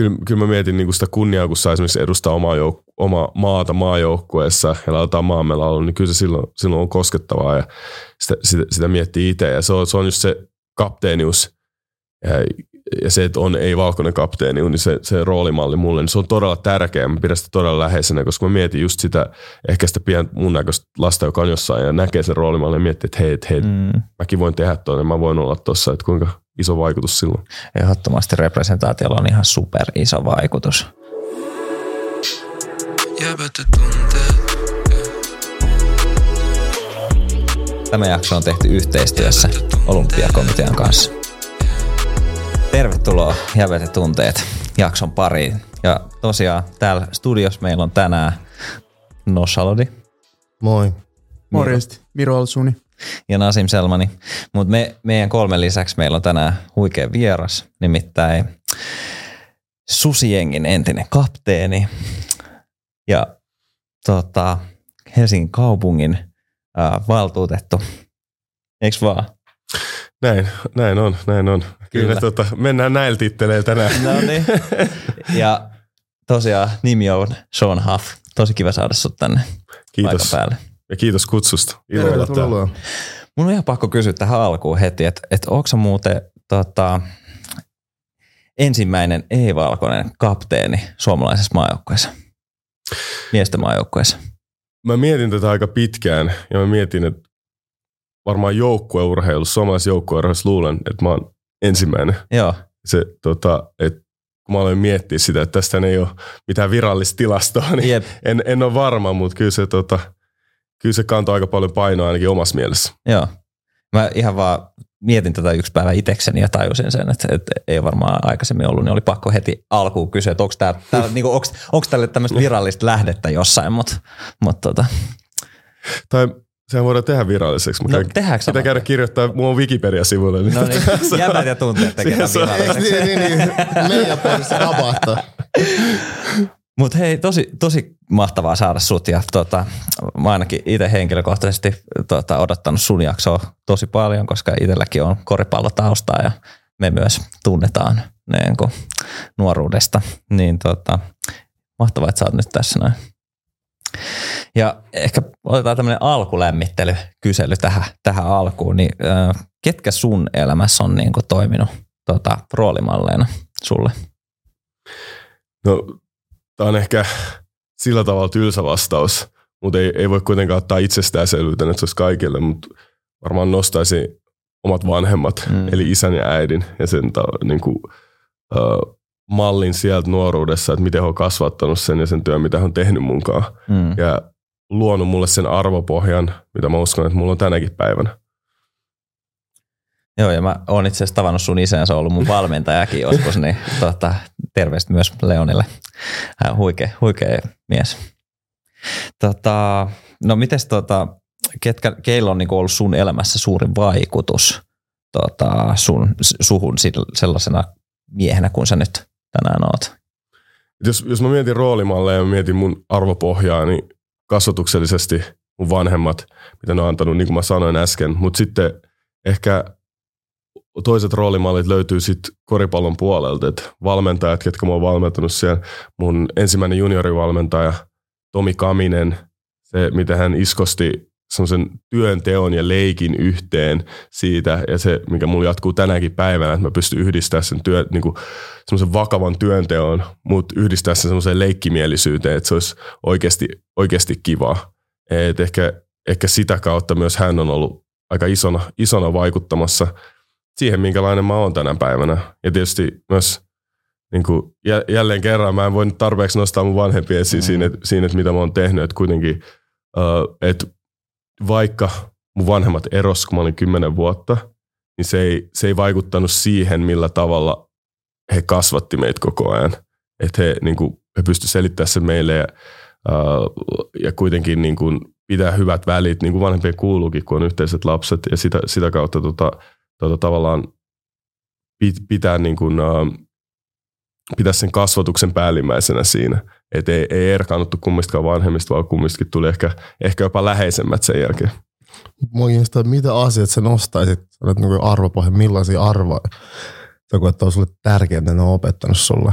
kyllä, kyllä mä mietin niin kuin sitä kunniaa, kun saa esimerkiksi edustaa omaa, jouk- omaa maata maajoukkueessa ja laitetaan maamme laulu, niin kyllä se silloin, silloin on koskettavaa ja sitä, sitä, sitä miettii itse. Ja se on, se on just se kapteenius ja, ja se, että on ei-valkoinen kapteeni, niin se, se roolimalli mulle, niin se on todella tärkeä. Mä pidän sitä todella läheisenä, koska mä mietin just sitä, ehkä sitä pientä mun näköistä lasta, joka on jossain ja näkee sen roolimalli ja miettii, että hei, että hei mm. mäkin voin tehdä tuonne, mä voin olla tuossa, että kuinka iso vaikutus silloin. Ehdottomasti representaatiolla on ihan super iso vaikutus. Tämä jakso on tehty yhteistyössä Olympiakomitean kanssa. Tervetuloa Jäbät ja tunteet jakson pariin. Ja tosiaan täällä studios meillä on tänään Nossalodi. Moi. Morjesti, Miro Alsuni. Ja Nasim Selmani. Mutta me, meidän kolmen lisäksi meillä on tänään huikea vieras, nimittäin Susiengin entinen kapteeni ja tota, Helsingin kaupungin ää, valtuutettu. Eikö vaan? Näin, näin on, näin on. Kyllä, Kyllä tota, mennään näillä titteleillä tänään. No niin. Ja tosiaan nimi on Sean Huff. Tosi kiva saada sut tänne Kiitos. päälle. Ja kiitos kutsusta. Ilo olla täällä. Mun on ihan pakko kysyä tähän alkuun heti, että, että onko muuten tota, ensimmäinen ei-valkoinen kapteeni suomalaisessa maajoukkueessa? Miesten maajoukkueessa. Mä mietin tätä aika pitkään ja mä mietin, että varmaan joukkueurheilussa, suomalaisessa joukkueurheilussa luulen, että mä oon ensimmäinen. Joo. Se, tota, että kun mä aloin miettiä sitä, että tästä ei ole mitään virallista tilastoa, niin Jep. en, en ole varma, mutta kyllä se, tota, kyllä se kantoi aika paljon painoa ainakin omassa mielessä. Joo. Mä ihan vaan mietin tätä yksi päivä itsekseni ja tajusin sen, että, että ei varmaan aikaisemmin ollut, niin oli pakko heti alkuun kysyä, että onko, tää, tää, niinku, onko, onko tälle tämmöistä virallista lähdettä jossain, mutta mut, tota. Tai Sehän voidaan tehdä viralliseksi. No, tehdäänkö Pitää käydä kirjoittaa mun Wikipedia-sivulle. Niin no niin, jäbät ja tunteet tekee viralliseksi. niin, niin, niin. Meidän rabahtaa. Mutta hei, tosi, tosi mahtavaa saada sut ja tota, mä ainakin itse henkilökohtaisesti tota, odottanut sun jaksoa tosi paljon, koska itselläkin on koripallotaustaa ja me myös tunnetaan niin kuin, nuoruudesta. Niin tota, mahtavaa, että sä oot nyt tässä näin. Ja ehkä otetaan tämmöinen alkulämmittelykysely tähän, tähän alkuun. Niin, ketkä sun elämässä on niin kuin, toiminut tota, roolimalleina sulle? No, tämä on ehkä sillä tavalla tylsä vastaus, mutta ei, ei voi kuitenkaan ottaa itsestäänselvyytenä, että se olisi kaikille, mutta varmaan nostaisin omat vanhemmat, mm. eli isän ja äidin, ja sen ta, niin kuin, uh, mallin sieltä nuoruudessa, että miten he on kasvattanut sen ja sen työn, mitä he on tehnyt munkaan. Mm. Ja luonut mulle sen arvopohjan, mitä mä uskon, että mulla on tänäkin päivänä. Joo, ja mä oon itse asiassa tavannut sun isän, se on ollut mun valmentajakin joskus, niin tota, terveistä myös Leonille. Hän huikea, huikea mies. Tota, no mites tota, ketkä, keillä on niinku ollut sun elämässä suurin vaikutus tota, sun, suhun sellaisena miehenä kuin sä nyt tänään oot? Jos, jos mä mietin roolimalleja ja mietin mun arvopohjaa, niin kasvatuksellisesti mun vanhemmat, mitä ne on antanut, niin kuin mä sanoin äsken. Mutta sitten ehkä toiset roolimallit löytyy sitten koripallon puolelta. Et valmentajat, ketkä mä oon valmentanut siellä, mun ensimmäinen juniorivalmentaja Tomi Kaminen, se miten hän iskosti semmoisen työnteon ja leikin yhteen siitä, ja se, mikä mulla jatkuu tänäkin päivänä, että mä pystyn yhdistämään sen työ, niin kuin semmoisen vakavan työnteon, mutta yhdistää sen semmoiseen leikkimielisyyteen, että se olisi oikeasti, oikeasti kivaa. Et ehkä, ehkä sitä kautta myös hän on ollut aika isona, isona vaikuttamassa siihen, minkälainen mä oon tänä päivänä. Ja tietysti myös niin kuin, jälleen kerran mä en voi tarpeeksi nostaa mun vanhempia esiin mm. siinä, siinä, että mitä mä oon tehnyt, että kuitenkin, uh, että vaikka mun vanhemmat eros, kun mä olin kymmenen vuotta, niin se ei, se ei vaikuttanut siihen, millä tavalla he kasvatti meitä koko ajan. Että he, niin kuin, he pystyivät selittämään sen meille ja, uh, ja kuitenkin niin kuin, pitää hyvät välit, niin kuin vanhempien kuuluukin, kun on yhteiset lapset. Ja sitä, sitä kautta tota, tota, tavallaan pit, pitää, niin kuin, uh, pitää sen kasvatuksen päällimmäisenä siinä. Että ei, ei erkaannuttu kummistakaan vanhemmista, vaan kummistakin tuli ehkä, ehkä jopa läheisemmät sen jälkeen. Mua mitä asiat sä nostaisit, olet niin arvopohja, millaisia arvoja, joku, että on sulle tärkeää, että ne on opettanut sulle?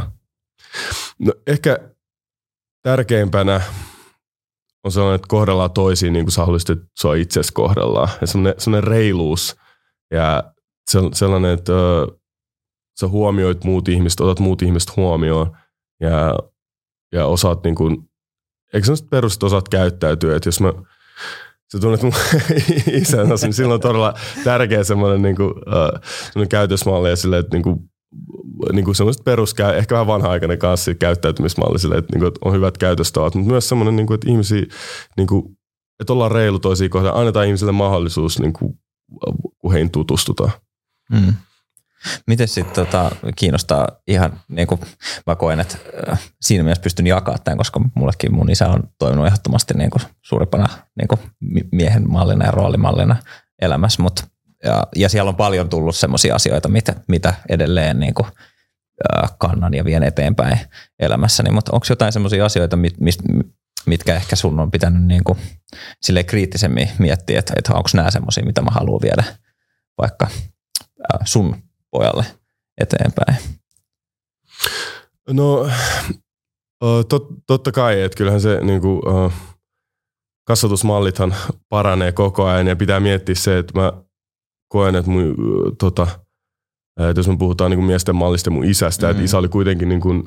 No ehkä tärkeimpänä on sellainen, että kohdellaan toisiin niin kuin sä haluaisit, että sua itsesi kohdellaan. Ja sellainen, sellainen reiluus ja sellainen, että sä huomioit muut ihmiset, otat muut ihmiset huomioon ja, ja osaat niin kuin, eikö sellaiset perustat osaat käyttäytyä, että jos mä sä tunnet mun isän, niin silloin on todella tärkeä semmoinen, niin kuin, semmoinen käytösmalli ja silleen, että niin kuin, niin kuin semmoiset peruskäy, ehkä vähän vanha-aikainen kanssa käyttäytymismalli silleen, että, niin kuin, että on hyvät käytöstavat, mutta myös semmoinen, niin kuin, että ihmisiä, niin kuin, että ollaan reilu toisiin kohtaan, annetaan ihmisille mahdollisuus, niin kuin, kun heihin tutustutaan. Mm. Miten sitten tota, kiinnostaa ihan, niin kuin mä koen, että siinä mielessä pystyn jakamaan tämän, koska mullekin mun isä on toiminut ehdottomasti niin kuin suurimpana niin kuin miehen mallina ja roolimallina elämässä, mutta ja, ja siellä on paljon tullut sellaisia asioita, mitä, mitä edelleen niin kuin, kannan ja vien eteenpäin elämässäni, mutta onko jotain sellaisia asioita, mit, mit, mitkä ehkä sun on pitänyt niin kuin, kriittisemmin miettiä, että, että onko nämä sellaisia, mitä mä haluan viedä vaikka sun pojalle eteenpäin? No tot, totta kai, että kyllähän se niin kuin, kasvatusmallithan paranee koko ajan ja pitää miettiä se, että mä koen, että mun, tota, että jos me puhutaan niin kuin miesten mallista mun isästä, mm-hmm. että isä oli kuitenkin niin kuin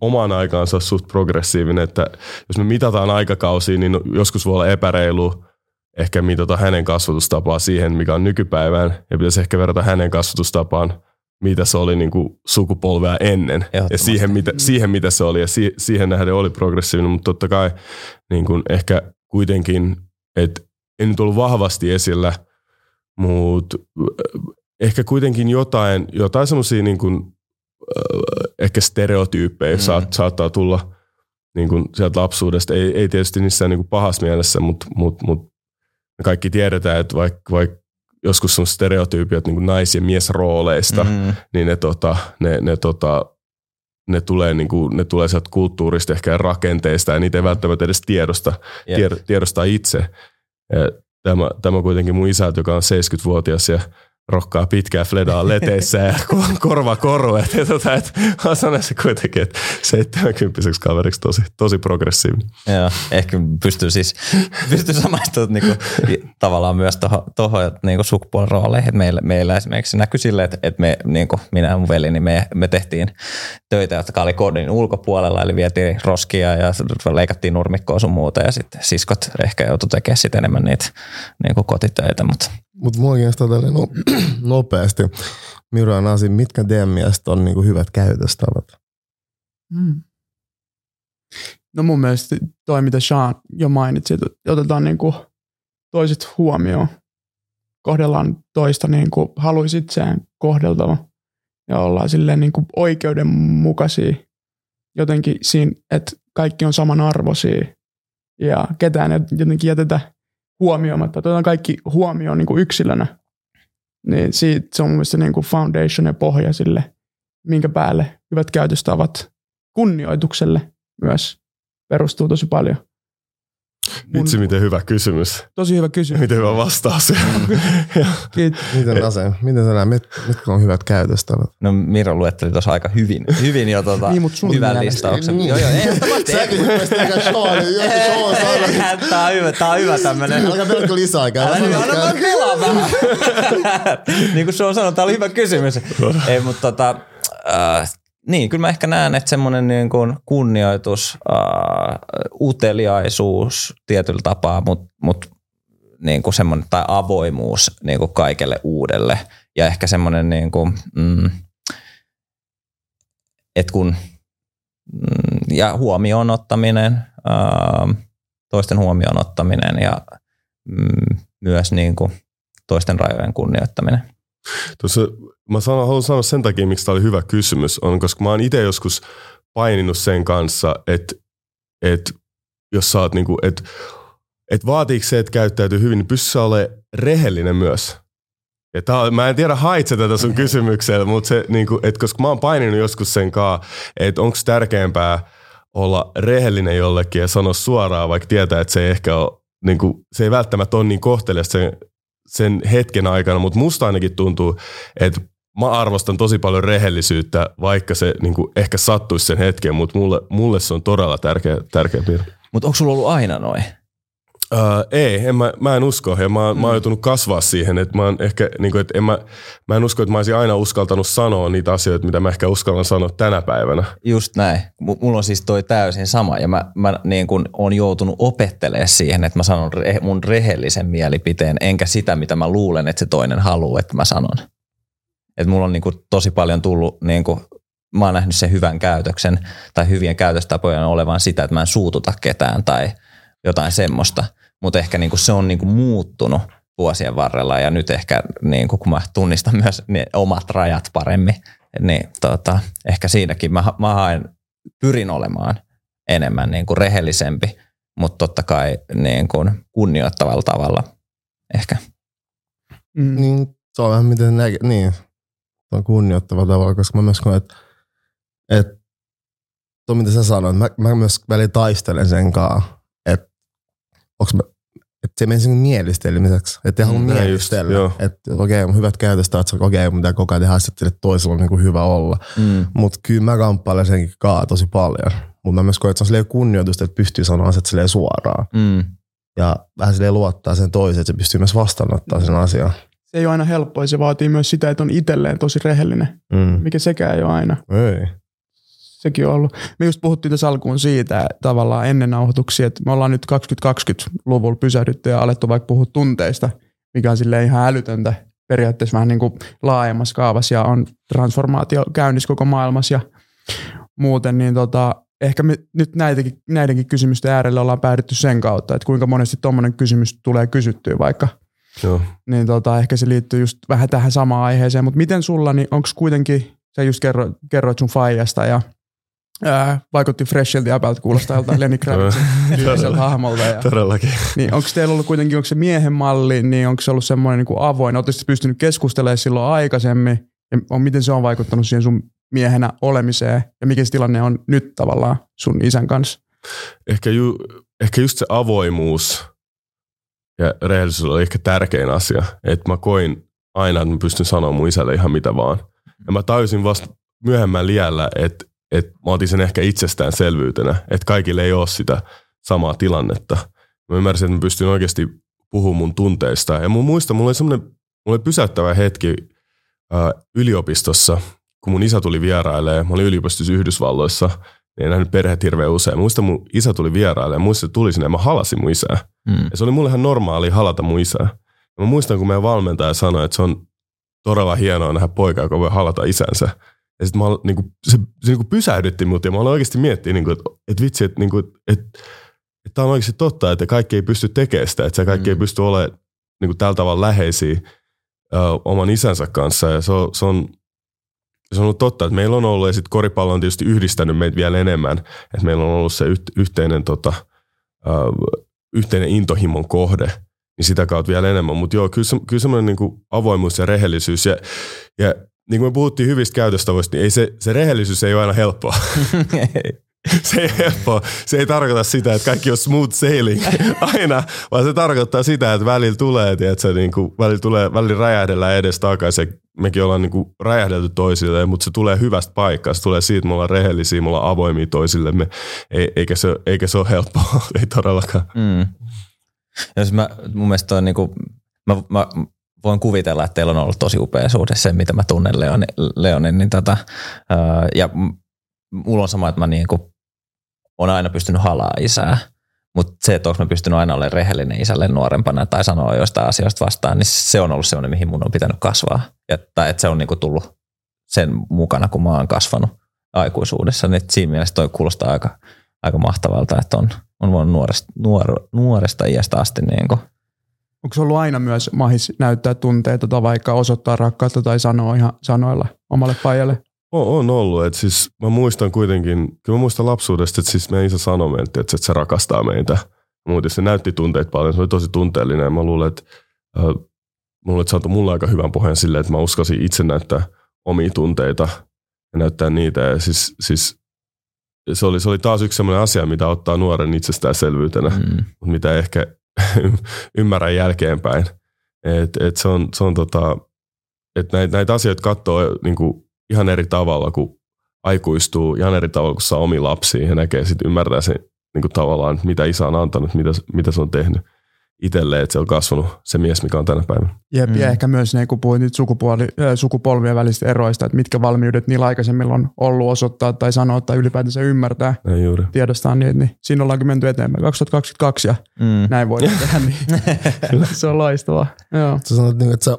omaan aikaansa suht progressiivinen, että jos me mitataan aikakausia, niin joskus voi olla epäreilu ehkä mitata hänen kasvatustapaa siihen, mikä on nykypäivään, ja pitäisi ehkä verrata hänen kasvatustapaan mitä se oli niin kuin sukupolvea ennen ja siihen mitä, siihen, mitä se oli. Ja si, siihen nähden oli progressiivinen, mutta totta kai niin kuin ehkä kuitenkin, että en nyt ollut vahvasti esillä, mutta ehkä kuitenkin jotain, jotain semmoisia niin kuin, ehkä stereotyyppejä mm. saat, saattaa tulla niin kuin sieltä lapsuudesta. Ei, ei tietysti missään niin kuin pahassa mielessä, mutta mut, mut me kaikki tiedetään, että vaikka vaik joskus on stereotyypiot niin nais- ja miesrooleista, mm. niin ne, tota, ne, ne, tota, ne, tulee, niin kuin, ne tulee sieltä kulttuurista ehkä rakenteista ja niitä ei välttämättä edes tiedosta, yep. tiedosta itse. Ja tämä, tämä kuitenkin mun isä, joka on 70-vuotias ja rokkaa pitkää fledaa leteissä ja korva koru. Että tota, et, on se kuitenkin, että 70 kaveriksi tosi, tosi progressiivinen. Joo, ehkä pystyy siis pystyy samaistumaan niinku, tavallaan myös tuohon niinku sukupuolirooleihin. Meillä, meillä esimerkiksi näkyy silleen, että, että me, niinku, minä ja mun veli, niin me, me tehtiin töitä, jotka oli kodin ulkopuolella, eli vietiin roskia ja leikattiin nurmikkoa sun muuta ja sitten siskot ehkä joutui tekemään sitten enemmän niitä niinku kotitöitä, mutta mutta mua kiinnostaa tälle no, nopeasti. Miro Nasi, mitkä teidän mielestä on niinku hyvät käytöstavat? Mm. No mun mielestä toi, mitä Sean jo mainitsi, että otetaan niinku toiset huomioon. Kohdellaan toista niin kuin haluaisi itseään kohdeltava ja ollaan silleen niin kuin oikeudenmukaisia jotenkin siinä, että kaikki on samanarvoisia ja ketään ei jotenkin jätetä huomioimatta, otetaan kaikki huomioon niin kuin yksilönä, niin siitä se on mun mielestä niin kuin foundation ja pohja sille, minkä päälle hyvät käytöstavat kunnioitukselle myös perustuu tosi paljon. Vitsi, miten hyvä kysymys. Tosi hyvä kysymys. Miten hyvä vastaus. miten, Ase, miten sä näet, mit, mitkä on hyvät käytöstavat? No Miro luetteli tuossa aika hyvin, hyvin jo tota, niin, mutta hyvän listauksen. Niin. Joo, joo, Sean, Sean sanoi. Tää on hyvä, tää on hyvä tämmönen. Alkaa pelkkä lisäaikaa. Älä nyt, anna vaan pelaa vähän. niin kuin Sean sanoi, tää oli hyvä kysymys. Ei, mutta tota, äh, niin, kyllä mä ehkä näen, että semmoinen niin kuin kunnioitus, uh, uteliaisuus tietyllä tapaa, mutta mut niin kuin semmoinen, tai avoimuus niin kuin kaikelle uudelle. Ja ehkä semmoinen, niin kuin, mm, että kun, mm, ja huomioon ottaminen, uh, toisten huomioon ottaminen ja mm, myös niin kuin toisten rajojen kunnioittaminen. Tuossa mä sanon, haluan sanoa sen takia, miksi tämä oli hyvä kysymys, on koska mä oon itse joskus paininut sen kanssa, että, että jos sä oot niinku, että, että vaatiiko se, että käyttäytyy hyvin, niin pystyy olemaan rehellinen myös. Ja tää mä en tiedä haitse tätä sun kysymyksellä, mutta se, niinku, että koska mä oon paininut joskus sen kanssa, että onko tärkeämpää olla rehellinen jollekin ja sanoa suoraan, vaikka tietää, että se ei ehkä ole, niinku, se ei välttämättä ole niin kohteliasta sen, sen hetken aikana, mutta musta ainakin tuntuu, että mä arvostan tosi paljon rehellisyyttä, vaikka se niin kuin, ehkä sattuisi sen hetken, mutta mulle, mulle se on todella tärkeä, tärkeä piirre. Mutta onko sulla ollut aina noin? Uh, ei, en mä, mä en usko ja mä, mm. mä oon joutunut kasvaa siihen, että mä, ehkä, niin kuin, että en mä, mä en usko, että mä olisin aina uskaltanut sanoa niitä asioita, mitä mä ehkä uskallan sanoa tänä päivänä. Just näin. M- mulla on siis toi täysin sama ja mä, mä niin kun on joutunut opettelemaan siihen, että mä sanon re- mun rehellisen mielipiteen, enkä sitä, mitä mä luulen, että se toinen haluaa, että mä sanon. Et mulla on niin kuin tosi paljon tullut, niin kuin, mä oon nähnyt sen hyvän käytöksen tai hyvien käytöstapojen olevan sitä, että mä en suututa ketään tai jotain semmoista. Mutta ehkä niin kuin se on niin kuin muuttunut vuosien varrella ja nyt ehkä niin kuin, kun mä tunnistan myös ne omat rajat paremmin, niin tota, ehkä siinäkin mä, mä haen, pyrin olemaan enemmän niin kuin rehellisempi, mutta totta kai niin kuin kunnioittavalla tavalla ehkä. Mm. Niin, se on vähän miten näkee, niin, on kunnioittava tavalla, koska mä myös koen, että, että tuo mitä sä sanoit, mä, mä myös välillä taistelen sen kanssa, että onks mä, että se menee sen mielistelemiseksi, että ei halua Mm, mielistellä, just, että okei, on hyvät käytöstä, että okei, okay, mitä koko ajan tehdä sitten, että toisella on niin kuin hyvä olla. Mm. Mutta kyllä mä kamppailen senkin kaa tosi paljon. Mutta mä myös koen, että se on kunnioitusta, että pystyy sanoa asiat suoraan. Mm. Ja vähän silleen luottaa sen toisen, että se pystyy myös vastaanottaa sen asian. Se ei ole aina helppoa ja se vaatii myös sitä, että on itselleen tosi rehellinen, Mm. mikä sekään ei ole aina. Ei. Sekin on ollut. Me just puhuttiin tässä alkuun siitä tavallaan ennen nauhoituksia, että me ollaan nyt 2020-luvulla pysähdytty ja alettu vaikka puhua tunteista, mikä on silleen ihan älytöntä periaatteessa vähän niin kuin laajemmassa kaavassa ja on transformaatio käynnissä koko maailmassa ja muuten, niin tota, ehkä me nyt näitäkin, näidenkin kysymysten äärelle ollaan päädytty sen kautta, että kuinka monesti tuommoinen kysymys tulee kysyttyä vaikka Joo. niin tota, ehkä se liittyy just vähän tähän samaan aiheeseen, mutta miten sulla, niin onko kuitenkin, sä just kerro, kerroit sun faijasta ja ää, vaikutti Freshiltä ja jäbältä kuulostaa joltain Lenny Kravitzin hahmolta. Ja, Todellakin. niin onko teillä ollut kuitenkin, onko se miehen malli, niin onko se ollut semmoinen niin kuin avoin, oletteko te pystynyt keskustelemaan silloin aikaisemmin, ja on, miten se on vaikuttanut siihen sun miehenä olemiseen, ja mikä se tilanne on nyt tavallaan sun isän kanssa? Ehkä, ju, ehkä just se avoimuus ja rehellisyys oli ehkä tärkein asia. Että mä koin aina, että mä pystyn sanoa mun isälle ihan mitä vaan. Ja mä tajusin vasta myöhemmän liällä, että, että mä otin sen ehkä itsestäänselvyytenä, että kaikille ei ole sitä samaa tilannetta. Mä ymmärsin, että mä pystyn oikeasti puhumaan mun tunteista. Ja mun muista, mulla oli semmoinen mulla oli pysäyttävä hetki ää, yliopistossa, kun mun isä tuli vierailemaan. Mä olin yliopistossa Yhdysvalloissa, niin en nähnyt perheet hirveän usein. Muista mun isä tuli vierailemaan, muista, että tuli sinne ja mä halasin mun isää. Mm. Ja se oli mulle ihan normaali halata mun isää. Ja mä muistan, kun meidän valmentaja sanoi, että se on todella hienoa nähdä poika, joka voi halata isänsä. Ja sitten niin se, se niin pysähdytti mut ja mä aloin oikeasti miettiä, niin kuin, että, että vitsi, että, niin kuin, että, että tämä on oikeasti totta, että kaikki ei pysty tekemään sitä, että se kaikki mm. ei pysty olemaan niin kuin tällä tavalla läheisiä ö, oman isänsä kanssa. Ja se on, se on se on ollut totta, että meillä on ollut, ja sitten koripallo on tietysti yhdistänyt meitä vielä enemmän, että meillä on ollut se yht, yhteinen, tota, yhteinen intohimon kohde, niin sitä kautta vielä enemmän. Mutta joo, kyllä, se, kyllä semmoinen niin avoimuus ja rehellisyys, ja, ja niin kuin me puhuttiin hyvistä käytöstavoista, niin ei se, se rehellisyys ei ole aina helppoa. se ei helppoa. Se ei tarkoita sitä, että kaikki on smooth sailing aina, vaan se tarkoittaa sitä, että välillä tulee, se niin kuin, välillä, tulee, välillä räjähdellään edes takaisin. Mekin ollaan niin kuin räjähdelty toisille, mutta se tulee hyvästä paikasta. Se tulee siitä, että me ollaan rehellisiä, me ollaan avoimia toisillemme. Ei, eikä, se, eikä se ole helppoa, ei todellakaan. Mm. Jos mä, mun mielestä on niinku, mä, mä voin kuvitella, että teillä on ollut tosi upea suhde se, mitä mä tunnen Leonin, Leonin niin tota, ja mulla on sama, että mä niinku, on aina pystynyt halaa isää, mutta se, että onko mä pystynyt aina olemaan rehellinen isälle nuorempana tai sanoa jostain asioista vastaan, niin se on ollut sellainen, mihin mun on pitänyt kasvaa. Ja, tai että se on niinku tullut sen mukana, kun mä oon kasvanut aikuisuudessa. Niin siinä mielessä toi kuulostaa aika, aika mahtavalta, että on, on voinut nuoresta, nuor, nuoresta iästä asti niin Onko se ollut aina myös mahis näyttää tunteita tai vaikka osoittaa rakkautta tai sanoa ihan sanoilla omalle paijalle? On, on ollut. Et siis mä muistan kuitenkin, kyllä mä muistan lapsuudesta, että siis meidän isä sanoi meille, että, että se rakastaa meitä. Muuten se näytti tunteet paljon, se oli tosi tunteellinen. Mä luulen, että äh, mulle, että se antoi mulle aika hyvän pohjan sille, että mä uskasin itse näyttää omia tunteita ja näyttää niitä. Ja siis, siis se, oli, se oli taas yksi sellainen asia, mitä ottaa nuoren itsestäänselvyytenä, mm. mutta mitä ehkä ymmärrän jälkeenpäin. Et, et se on, se on tota, että näitä, näitä asioita katsoo niin kuin ihan eri tavalla, kun aikuistuu, ihan eri tavalla, kun saa omi lapsia ja näkee sitten ymmärtää sen niin kuin tavallaan, mitä isä on antanut, mitä, mitä se on tehnyt itselleen, että se on kasvanut se mies, mikä on tänä päivänä. Jep, Mm. ja ehkä myös ne, kun puhuit nyt sukupuoli, äh, sukupolvien välisistä eroista, että mitkä valmiudet niillä aikaisemmin on ollut osoittaa tai sanoa tai ylipäätänsä ymmärtää, Näin juuri. tiedostaa niitä, niin siinä ollaankin menty eteenpäin. 2022 ja Mm. näin voidaan tehdä, niin se on loistavaa. Joo. Sä sanoit, niin, että sä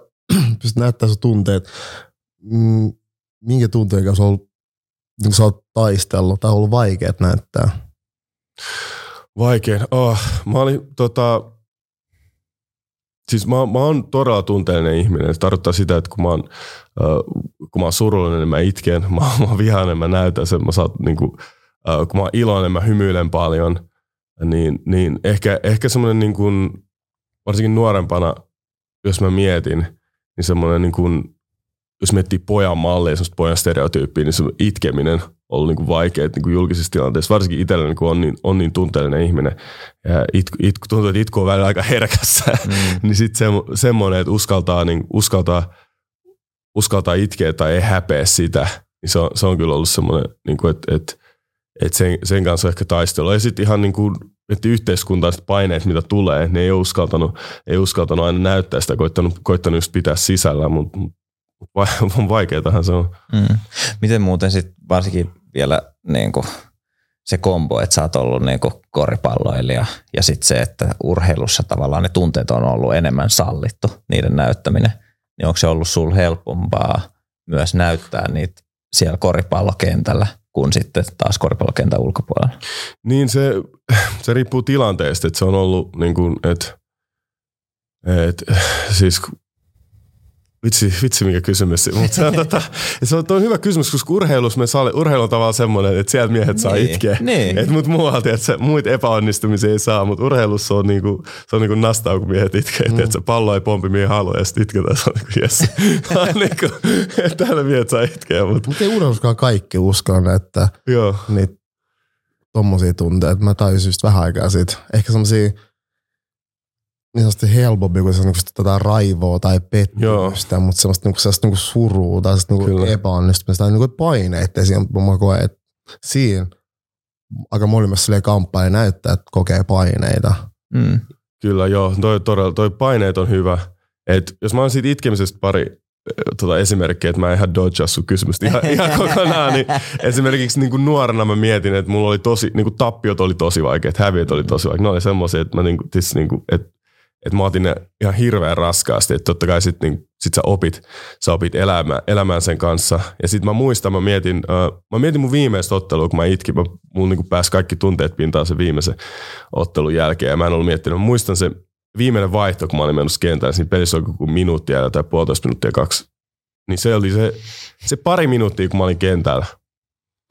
pystyt näyttämään sun tunteet. Mm, minkä tunteen kanssa on ollut, niin sä oot taistellut tai on ollut vaikeat näyttää? Vaikein. Oh, mä olin tota, siis mä, mä oon todella tunteellinen ihminen. Se tarkoittaa sitä, että kun mä oon, äh, kun mä oon surullinen, niin mä itken. Mä, mä oon vihainen, mä näytän sen. Mä saat, niin kuin, äh, kun mä oon iloinen, mä hymyilen paljon. Niin, niin ehkä, ehkä semmoinen niin kuin, varsinkin nuorempana, jos mä mietin, niin semmoinen niin kuin, jos miettii pojan mallia, semmoista pojan stereotyyppiä, niin se itkeminen on ollut niin kuin vaikea niin kuin julkisissa tilanteissa, varsinkin itselleni, kun on niin, on niin tunteellinen ihminen. Ja itku, itku, tuntuu, että itku on välillä aika herkässä. Mm. niin sitten se, semmoinen, että uskaltaa, niin uskaltaa, uskaltaa itkeä tai ei häpeä sitä, niin se on, se on kyllä ollut semmoinen, niin kuin, että, että, että sen, sen kanssa ehkä taistelu. Ja sitten ihan niin kuin, että yhteiskuntaiset paineet, mitä tulee, ne ei uskaltanut, ei uskaltanut aina näyttää sitä, koittanut, koittanut just pitää sisällä, mutta mut, mut vaikeatahan se on. Mm. Miten muuten sitten varsinkin vielä niin kuin se kombo, että sä oot ollut niin kuin koripalloilija ja sitten se, että urheilussa tavallaan ne tunteet on ollut enemmän sallittu, niiden näyttäminen, niin onko se ollut sul helpompaa myös näyttää niitä siellä koripallokentällä kuin sitten taas koripallokentän ulkopuolella? Niin se, se riippuu tilanteesta, että se on ollut niin kuin, että, että siis Vitsi, vitsi mikä kysymys. Mutta se on, tota, se on, on hyvä kysymys, koska urheilussa me saa, urheilu on tavallaan semmoinen, että sieltä miehet saa Niin, itkeä. niin. Et mut muualta, että se, muita epäonnistumisia ei saa, mutta urheilussa on niinku, se on niinku nastaa, kun miehet itkee. Mm. Että pallo ei pompi miehen haluaa ja sitten itketään. Se on niinku, yes. niinku, että täällä miehet saa itkeä, mutta Mutta ei urheiluskaan kaikki uskalla näyttää joo. niitä tommosia tunteita. Mä tajusin just vähän aikaa siitä. Ehkä semmosia niin sanotusti helpompi kuin niinku tätä raivoa tai pettymystä, mutta semmoista, niinku, semmoista niinku surua tai niinku Kyllä. epäonnistumista tai niinku paineita. Ja siinä mä koen, että siinä aika moni myös silleen kamppailee näyttää, että kokee paineita. Mm. Kyllä joo, toi, todella, toi paineet on hyvä. Et jos mä oon siitä itkemisestä pari eh, tota esimerkkiä, että mä en ihan dodgea sun kysymystä ihan, ihan kokonaan, niin esimerkiksi niin kuin nuorena mä mietin, että mulla oli tosi, niin kuin tappiot oli tosi vaikeat, häviöt oli tosi vaikeat. Ne oli semmoisia, että mä niin kuin, tis, niin kuin, että että mä otin ne ihan hirveän raskaasti, että totta kai sit, niin, sit sä opit, sä opit elämään, elämään sen kanssa. Ja sit mä muistan, mä mietin, uh, mä mietin mun viimeistä ottelua, kun mä itkin, mä, mulla niin pääsi kaikki tunteet pintaan sen viimeisen ottelun jälkeen. Ja mä en ollut miettinyt, mä muistan se viimeinen vaihto, kun mä olin mennyt kentälle, siinä pelissä oli joku minuutti jäljellä tai puolitoista minuuttia kaksi. Niin se oli se, se pari minuuttia, kun mä olin kentällä.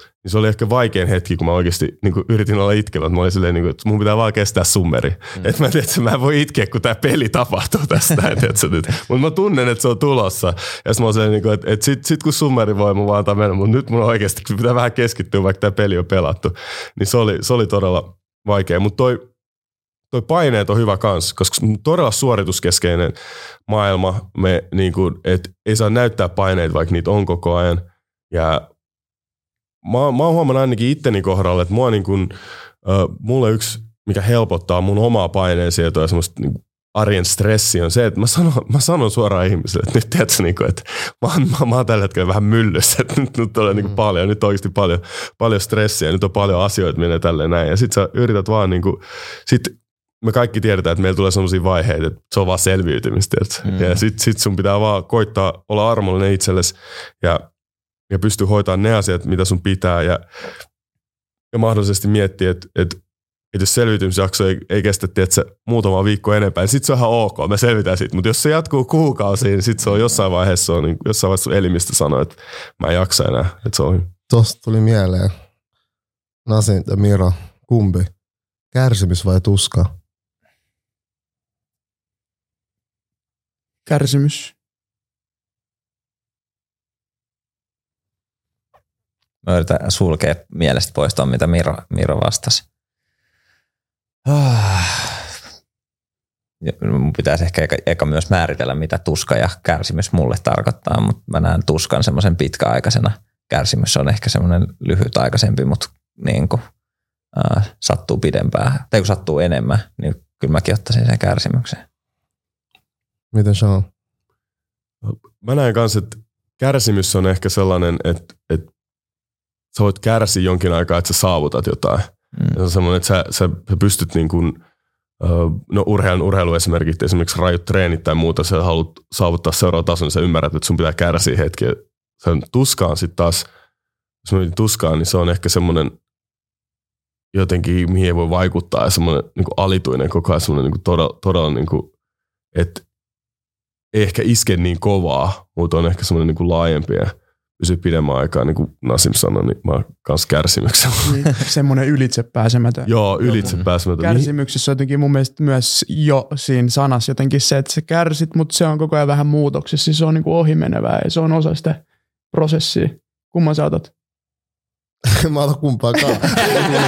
Niin se oli ehkä vaikein hetki, kun mä oikeasti niin kuin yritin olla itkevä. Mä olin silleen, niin kuin, että mun pitää vaan kestää summeri. Mm. Että mä tiedän, että mä en voi itkeä, kun tämä peli tapahtuu tästä. Mutta mä tunnen, että se on tulossa. Ja mä olin silleen, niin kuin, että, että sit, sit kun summeri voi, mun vaan antaa mennä. Mutta nyt mun oikeasti pitää vähän keskittyä, vaikka tämä peli on pelattu. Niin se oli, se oli todella vaikea. Mutta toi, toi paineet on hyvä kans, koska todella suorituskeskeinen maailma, me niin kuin, et ei saa näyttää paineita, vaikka niitä on koko ajan. Ja mä, mä oon huomannut ainakin itteni kohdalla, että mua niin kuin, äh, mulle yksi, mikä helpottaa mun omaa paineensietoa ja semmoista niin arjen stressi on se, että mä sanon, mä sanon suoraan ihmisille, että nyt tiedätkö, niin kuin, että mä oon, mä, mä oon tällä hetkellä vähän myllyssä, että nyt, nyt on niin kuin paljon, nyt on oikeasti paljon, paljon stressiä, nyt on paljon asioita menee tälleen näin. Ja sit sä yrität vaan niin kuin, sit me kaikki tiedetään, että meillä tulee sellaisia vaiheita, että se on vaan selviytymistä. Mm. Ja sit, sit sun pitää vaan koittaa olla armollinen itsellesi ja, ja pystyä hoitamaan ne asiat, mitä sun pitää ja, ja mahdollisesti miettiä, että, että, että jos selviytymisjakso ei, ei kestä tiedätkö, muutama viikko enempää, niin sit se on ihan ok, me selvitään siitä. Mutta jos se jatkuu kuukausiin, niin sit se on jossain vaiheessa, on, niin jossain vaiheessa sun elimistö sanoo, että mä en jaksa enää, että se on Tosta tuli mieleen. Nasin ja Miro, kumpi? Kärsimys vai tuska? Kärsimys. Mä yritän sulkea mielestä pois ton, mitä Miro, Miro vastasi. Ah. mun pitäisi ehkä eka, eka myös määritellä, mitä tuska ja kärsimys mulle tarkoittaa, mutta mä näen tuskan semmoisen pitkäaikaisena. Kärsimys on ehkä semmoinen lyhytaikaisempi, mutta niin kuin, äh, sattuu pidempään, tai kun sattuu enemmän, niin kyllä mäkin ottaisin sen kärsimyksen. Miten Sean? Mä näen kanssa, että kärsimys on ehkä sellainen, että, että sä voit kärsiä jonkin aikaa, että sä saavutat jotain. Mm. Se on semmoinen, että sä, sä, sä pystyt niin kuin, no urheilun urheiluesimerkit, esimerkiksi rajut treenit tai muuta, sä haluat saavuttaa seuraavan tason, niin sä ymmärrät, että sun pitää kärsiä hetki. Sen tuskaan sitten taas, jos mä tuskaan, niin se on ehkä semmoinen jotenkin, mihin ei voi vaikuttaa ja semmoinen niin kuin alituinen koko ajan semmoinen niin kuin todella, todella niin kuin, että ei ehkä iske niin kovaa, mutta on ehkä semmoinen niin kuin laajempi ja pysyy pidemmän aikaa, niin kuin Nasim sanoi, niin mä oon kanssa kärsimyksellä. Niin, semmoinen ylitsepääsemätön. Joo, ylitsepääsemätön. Kärsimyksessä on jotenkin mun mielestä myös jo siinä sanassa jotenkin se, että sä kärsit, mutta se on koko ajan vähän muutoksessa. Se on niin kuin ohimenevää ja se on osa sitä prosessia. Kumman sä otat? mä otan kumpaakaan.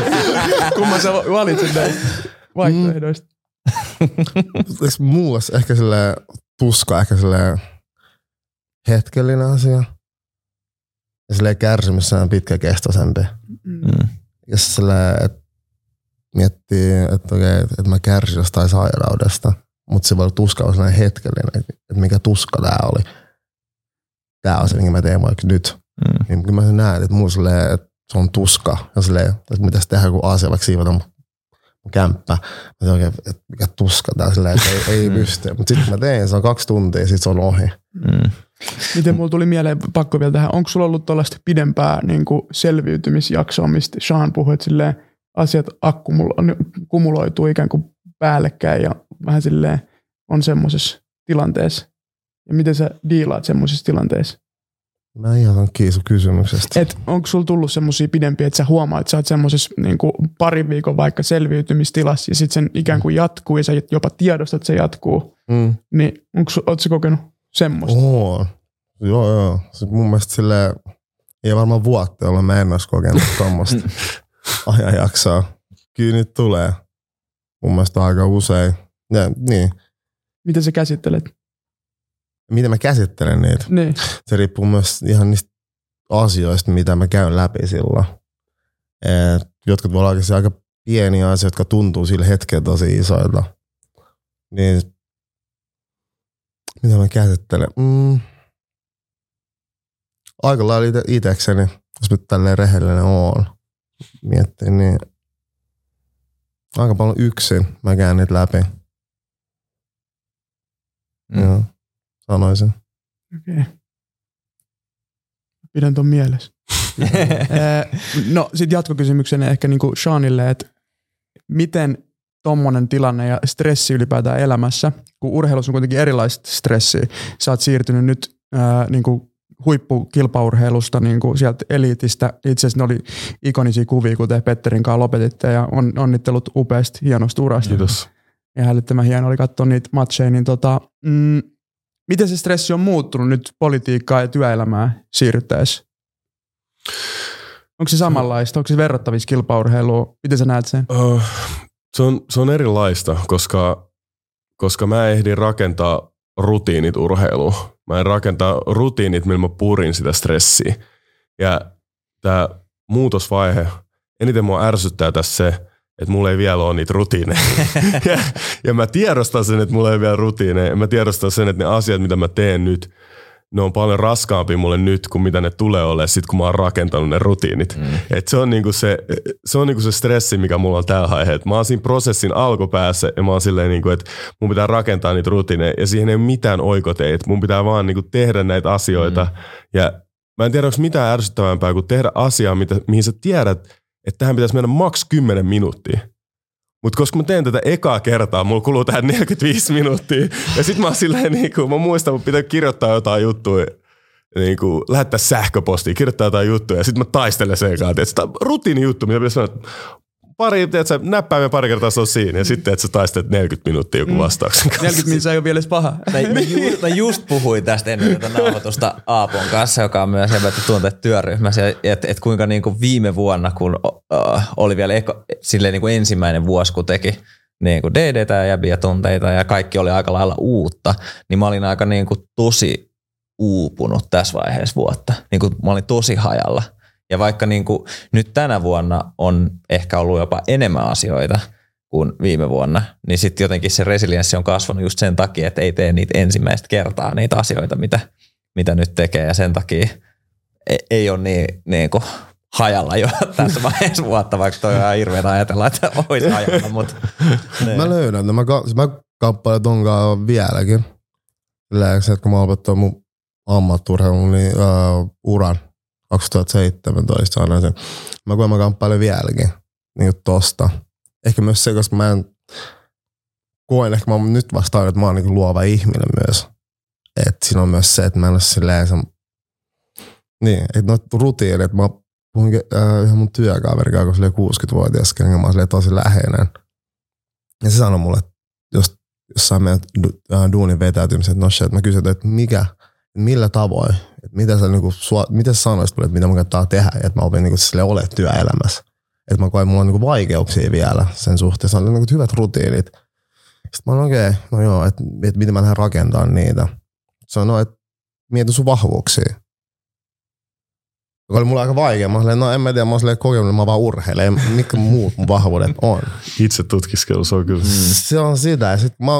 Kumman sä valitset näistä vaihtoehdoista? Eikö muus ehkä sille tuska, ehkä sille hetkellinen asia. Ja sille kärsimys on pitkäkestoisempi. Mm. Jos sille, että miettii, että okei, että mä kärsin jostain sairaudesta, mutta se voi tuska olla sellainen hetkellinen, että mikä tuska tää oli. Tää on se, minkä mä teen vaikka nyt. Mm. Niin kyllä mä näen, että muu silleen, että se on tuska. Ja silleen, että mitäs tehdä joku asia, vaikka siivota mun kämppä. Mä oikein, että mikä tuska tää silleen, että ei, ei pysty. Mutta sitten mä tein, se on kaksi tuntia ja sitten se on ohi. Mm. Miten mulla tuli mieleen, pakko vielä tähän, onko sulla ollut tällaista pidempää niin kuin selviytymisjaksoa, mistä Sean puhui, että silleen, asiat kumuloituu ikään kuin päällekkäin ja vähän silleen on semmoisessa tilanteessa. Ja miten sä diilaat semmoisessa tilanteessa? Mä en ihan kiisu kysymyksestä. Et onko sulla tullut semmoisia pidempiä, että sä huomaat, että sä oot semmoisessa niin parin viikon vaikka selviytymistilassa ja sitten sen ikään kuin jatkuu ja sä jopa tiedostat, että se jatkuu. Mm. Niin onko oot sä kokenut semmoista? Oo. Joo, joo. Se mun mielestä sille ei varmaan vuotta, jolloin mä en olisi kokenut tuommoista ajanjaksoa. Kyllä nyt tulee. Mun mielestä aika usein. Ja, niin. Miten sä käsittelet? Miten mä käsittelen niitä? Niin. Se riippuu myös ihan niistä asioista, mitä mä käyn läpi silloin. Et jotkut voi olla aika pieniä asioita, jotka tuntuu sillä hetkellä tosi isoilta. Niin mitä mä käsittelen? Mm. Aika lailla ite, itekseni, jos nyt tälleen rehellinen oon. Miettii, niin aika paljon yksin mä käyn niitä läpi. Mm. Joo, sanoisin. Okei. Okay. Pidän ton mielessä. Eh, no sit jatkokysymyksenä ehkä niinku Seanille, että miten tommonen tilanne ja stressi ylipäätään elämässä, kun urheilussa on kuitenkin erilaista stressiä. Sä oot siirtynyt nyt ää, niinku huippukilpaurheilusta niinku sieltä eliitistä. Itse asiassa ne oli ikonisia kuvia, kuten Petterin kanssa lopetitte ja on, onnittelut upeasta, hienosta urasta. Kiitos. Ja hälyttömän hieno oli katsoa niitä matcheja, niin tota, mm, miten se stressi on muuttunut nyt politiikkaa ja työelämää siirryttäessä? Onko se samanlaista? Onko se verrattavissa kilpaurheiluun? Miten sä näet sen? Uh, se, on, se on erilaista, koska, koska mä ehdin rakentaa rutiinit urheiluun. Mä en rakentaa rutiinit, millä mä purin sitä stressiä. Ja tämä muutosvaihe, eniten mua ärsyttää tässä se, että mulla ei vielä ole niitä rutiineja. ja, ja mä tiedostan sen, että mulla ei vielä rutiineja. Mä tiedostan sen, että ne asiat, mitä mä teen nyt, ne on paljon raskaampi mulle nyt kuin mitä ne tulee olemaan sit, kun mä oon rakentanut ne rutiinit. Mm. Et se on, niinku se, se on niinku se stressi, mikä mulla on tällä aiheella. Mä oon siinä prosessin alkupäässä ja mä oon silleen, niinku, että mun pitää rakentaa niitä rutiineja ja siihen ei ole mitään oikoteita. Mun pitää vaan niinku tehdä näitä asioita. Mm. Ja mä en tiedä, onko mitään ärsyttävämpää kuin tehdä asiaa, mitä, mihin sä tiedät, että tähän pitäisi mennä maks 10 minuuttia. Mutta koska mä teen tätä ekaa kertaa, mulla kuluu tähän 45 minuuttia. Ja sit mä oon silleen, niin kuin, mä muistan, että pitää kirjoittaa jotain juttuja, niin kuin, lähettää sähköpostia, kirjoittaa jotain juttuja, ja sit mä taistelen sen kanssa. Tämä rutiini juttu, mitä pitäisi sanoa, pari, tiedätkö, näppäimien pari kertaa se on siinä, ja sitten että sä taistelet 40 minuuttia joku vastauksen kanssa. 40 minuuttia ei ole vielä edes paha. Mä, mä, ju, mä just puhuin tästä ennen tätä nauhoitusta Aapon kanssa, joka on myös Hevätty tunteet työryhmässä, että et kuinka niinku viime vuonna, kun uh, oli vielä eko, silleen niinku ensimmäinen vuosi, kun teki niin kuin DDtä ja jäbiä tunteita ja kaikki oli aika lailla uutta, niin mä olin aika niin kuin tosi uupunut tässä vaiheessa vuotta. Niin kuin mä olin tosi hajalla. Ja vaikka niin kuin nyt tänä vuonna on ehkä ollut jopa enemmän asioita kuin viime vuonna, niin sitten jotenkin se resilienssi on kasvanut just sen takia, että ei tee niitä ensimmäistä kertaa niitä asioita, mitä, mitä nyt tekee. Ja sen takia ei, ei ole niin, niin kuin hajalla jo tässä vaiheessa vuotta, vaikka toi on ihan hirveän ajatella, että olisi hajalla. Mutta, niin. Mä löydän, mä, ka- mä kamppailen ton kanssa vieläkin. Lääksi, että kun mä opettan mun ammatturheilun niin, uh, uran 2017 aina sen. Mä koen mä kamppailen vieläkin niin tosta. Ehkä myös se, koska mä en koen, ehkä mä oon nyt vastaan, että mä oon niin luova ihminen myös. että siinä on myös se, että mä en ole silleen se, niin, että no rutiini, että mä puhun äh, ihan mun työkaveri, kun se 60-vuotias, kenen mä oon tosi läheinen. Ja se sanoi mulle, että jos jossain meidän du, äh, duunin vetäytymisen, että no shit, mä kysyin, että mikä, millä tavoin, että mitä sä, niinku, sua, mitä sä sanoisit että mitä mä kannattaa tehdä, että mä opin niinku, sille ole työelämässä. Että mä koen, mulla on niinku vaikeuksia vielä sen suhteen. Se on niinku hyvät rutiinit. Sitten mä oon okei, okay, no joo, että, että miten mä lähden rakentamaan niitä. Se on no, että mieti sun vahvuuksia joka oli mulla aika vaikea. Mä olin, no en mä tiedä, mä olin kokenut, mä vaan urheilen. Mitkä muut mun vahvuudet on? Itse tutkiskelu, se on kyllä. Mm. Se on sitä. Ja sit mä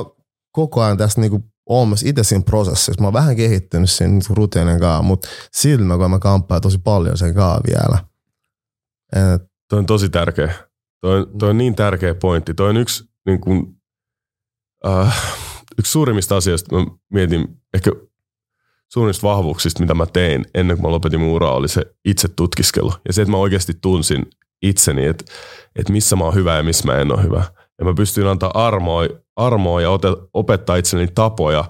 koko ajan tässä niinku oon myös itse siinä prosessissa. Mä oon vähän kehittynyt siinä niinku rutiinin kanssa, mutta silti mä koen mä kamppaan tosi paljon sen kanssa vielä. Et, toi on tosi tärkeä. Toi toi on niin tärkeä pointti. Toi on yksi, niin kun, äh, yksi suurimmista asioista, mä mietin ehkä suurimmista vahvuuksista, mitä mä tein ennen kuin mä lopetin mun uraa, oli se itse tutkiskelu. Ja se, että mä oikeasti tunsin itseni, että, että missä mä oon hyvä ja missä mä en ole hyvä. Ja mä pystyin antaa armoa, armoa ja opettaa itselleni tapoja,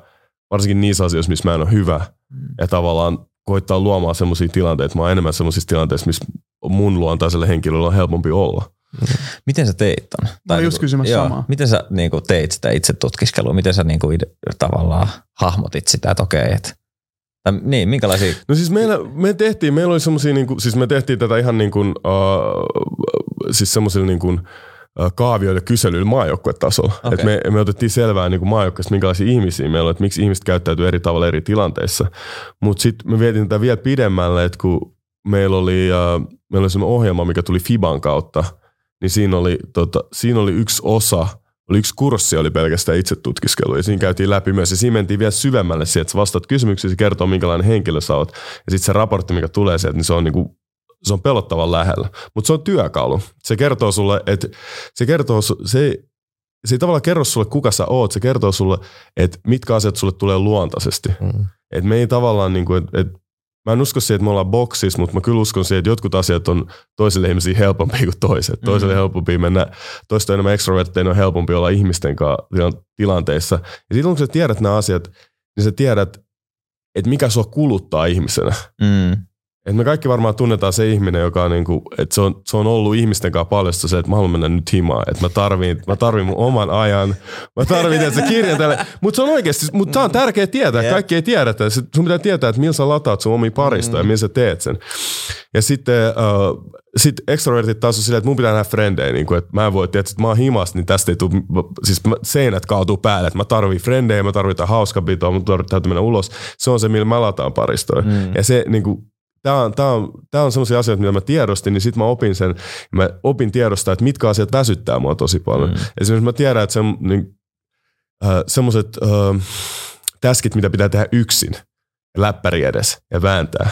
varsinkin niissä asioissa, missä mä en ole hyvä. Mm. Ja tavallaan koittaa luomaan sellaisia tilanteita, että mä oon enemmän sellaisissa tilanteissa, missä mun luontaiselle henkilölle on helpompi olla. Miten sä teit ton? Mä just niinku, kysymässä samaa. Miten sä niin kuin, teit sitä itse tutkiskelua? Miten sä niin kuin, tavallaan hahmotit sitä, että okei, että tai niin, minkälaisia? No siis meillä, me tehtiin, meillä oli semmoisia, niin kuin, siis me tehtiin tätä ihan niin kuin, uh, siis semmoisilla niin kuin, uh, kaavioille kyselyillä maajoukkuetasolla. Okay. Et me, me otettiin selvää niin maajoukkueesta, minkälaisia ihmisiä meillä on, että miksi ihmiset käyttäytyy eri tavalla eri tilanteissa. Mutta sitten me vietin tätä vielä pidemmälle, että kun meillä oli, uh, meillä oli semmoinen ohjelma, mikä tuli Fiban kautta, niin siinä oli, tota, siinä oli yksi osa – oli yksi kurssi, oli pelkästään itse tutkiskelu ja siinä käytiin läpi myös ja siinä mentiin vielä syvemmälle siihen, että sä vastaat kysymyksiä, se kertoo minkälainen henkilö sä oot ja sitten se raportti, mikä tulee sieltä, niin se on niinku se on pelottavan lähellä. Mutta se on työkalu. Se kertoo sulle, että se kertoo, se, se ei tavallaan kerro sulle, kuka sä oot. Se kertoo sulle, että mitkä asiat sulle tulee luontaisesti. Mm. Et me ei tavallaan, niin kuin, että et mä en usko siihen, että me ollaan boksissa, mutta mä kyllä uskon siihen, että jotkut asiat on toiselle ihmisiä helpompia kuin toiset. Toiselle mm. helpompi mennä, toista enemmän extrovertteina on helpompi olla ihmisten kanssa tilanteissa. Ja sitten kun sä tiedät nämä asiat, niin sä tiedät, että mikä sua kuluttaa ihmisenä. Mm. Et me kaikki varmaan tunnetaan se ihminen, joka on, niinku, että se on, se on ollut ihmisten kanssa paljon se, että mä haluan mennä nyt himaan. Että mä tarviin, mä tarviin mun oman ajan. Mä tarviin, että se kirjoitelle. Mutta se on oikeasti, mutta tämä on tärkeää tietää. Yeah. Kaikki ei tiedä. Että sun pitää tietää, että millä sä lataat sun omia paristoja mm. ja millä sä teet sen. Ja sitten uh, sit extrovertit taas on silleen, että mun pitää nähdä frendejä. Niin kuin, että mä en voi, tietää, että mä oon himas, niin tästä ei tule, siis seinät kaatuu päälle. Että mä tarviin frendejä, mä tarvitaan hauskapitoa, mä tarvitaan mennä ulos. Se on se, millä mä lataan paristoja. Mm. Ja se niin kuin, tämä on, tämä on, tämä on sellaisia asioita, mitä mä tiedostin, niin sitten mä opin sen, mä opin tiedostaa, että mitkä asiat väsyttää mua tosi paljon. Mm. Esimerkiksi mä tiedän, että se, niin, äh, semmoiset äh, täskit, mitä pitää tehdä yksin, läppäri edes ja vääntää.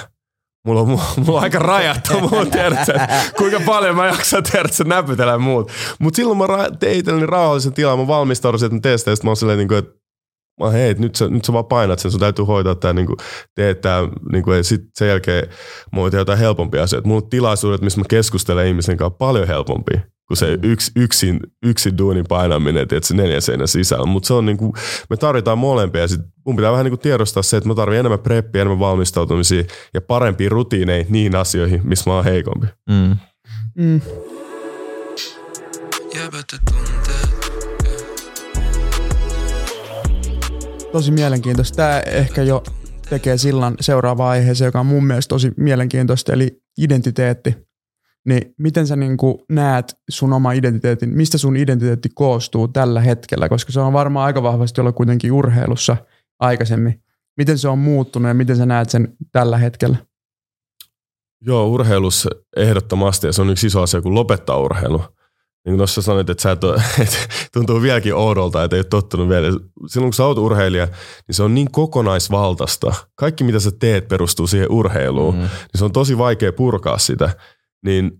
Mulla on, mulla on aika rajattu, mulla tiedät sen, kuinka paljon mä jaksan sen näpytellä muut. Mutta silloin mä tein itselleni rauhallisen tilan, mä valmistaudun sieltä teistä, ja mä oon silleen, niin että mä hei, nyt sä, nyt sä vaan painat sen, sun täytyy hoitaa tämä, niin teet tää, niin kuin, ja sitten sen jälkeen mulla on jotain helpompia asioita. Mulla on tilaisuudet, missä mä keskustelen ihmisen kanssa paljon helpompi kuin se yks, yksin, yksin duunin painaminen, että se neljän seinän sisällä. Mutta se on niin kuin, me tarvitaan molempia ja sit mun pitää vähän niin kuin tiedostaa se, että mä tarvitsen enemmän preppiä, enemmän valmistautumisia ja parempia rutiineja niihin asioihin, missä mä oon heikompi. Mm. Mm. Tosi mielenkiintoista. Tämä ehkä jo tekee sillan seuraava aiheeseen, joka on mun mielestä tosi mielenkiintoista, eli identiteetti. niin miten sä niin näet sun oma identiteetin, mistä sun identiteetti koostuu tällä hetkellä, koska se on varmaan aika vahvasti olla kuitenkin urheilussa aikaisemmin. Miten se on muuttunut ja miten sä näet sen tällä hetkellä? Joo, urheilussa ehdottomasti, ja se on yksi iso asia, kun lopettaa urheilu. Niin kuin tuossa sanoit, että, sä et ole, että tuntuu vieläkin oudolta, että ei ole tottunut vielä. Silloin kun sä oot urheilija, niin se on niin kokonaisvaltaista. Kaikki mitä sä teet perustuu siihen urheiluun. Mm. Niin se on tosi vaikea purkaa sitä. Niin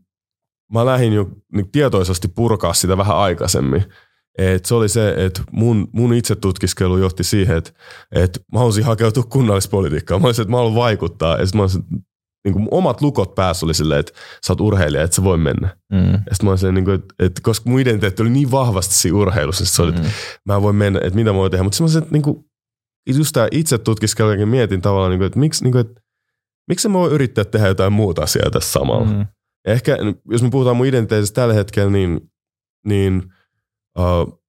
mä lähdin jo niin tietoisesti purkaa sitä vähän aikaisemmin. Et se oli se, että mun, mun itse tutkiskelu johti siihen, että, että mä haluaisin hakeutua kunnallispolitiikkaan. Mä olisin, että mä haluan vaikuttaa. Ja mä olisin, niin kuin omat lukot päässä oli silleen, että sä oot urheilija, että sä voi mennä. Mm. Ja sitten mä olisin, niin kuin, että, että, koska mun identiteetti oli niin vahvasti siinä urheilussa, että se oli, että mm. mä voin mennä, että mitä mä voin tehdä. Mutta semmoiset, että niin kuin, just tämä itse tutkiskelukin mietin tavallaan, niin kuin, että miksi, niin kuin, että, miksi mä voin yrittää tehdä jotain muuta asiaa tässä samalla. Mm. ehkä, jos me puhutaan mun identiteetistä tällä hetkellä, niin, niin uh,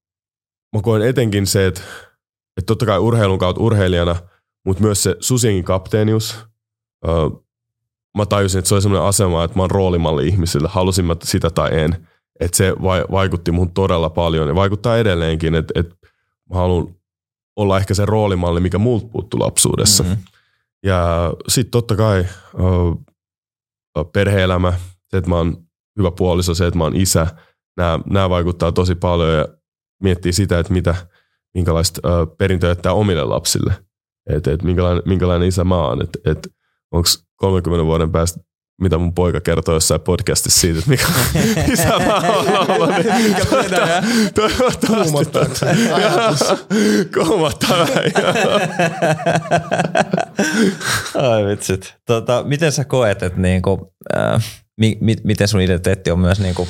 mä koen etenkin se, että, että totta kai urheilun kautta urheilijana, mutta myös se Susingin kapteenius, uh, mä tajusin, että se oli sellainen asema, että mä oon roolimalli ihmisille, halusin mä sitä tai en. Että se vaikutti mun todella paljon ja vaikuttaa edelleenkin, että, että mä haluan olla ehkä se roolimalli, mikä multa puuttuu lapsuudessa. Mm-hmm. Ja sitten totta kai uh, perheelämä, se, että mä oon hyvä puoliso, se, että mä oon isä, nämä, vaikuttaa tosi paljon ja miettii sitä, että mitä, minkälaista uh, perintöä jättää omille lapsille. Että et minkälainen, minkälainen isä mä oon. Että et, onko 30 vuoden päästä mitä mun poika kertoo jossain podcastissa siitä, että mikä isä mä oon ollut. Niin toivottavasti. Kuumottaa Ai vitsit. Tota, miten sä koet, että niinku, äh, mi, mi, miten sun identiteetti on myös niinku,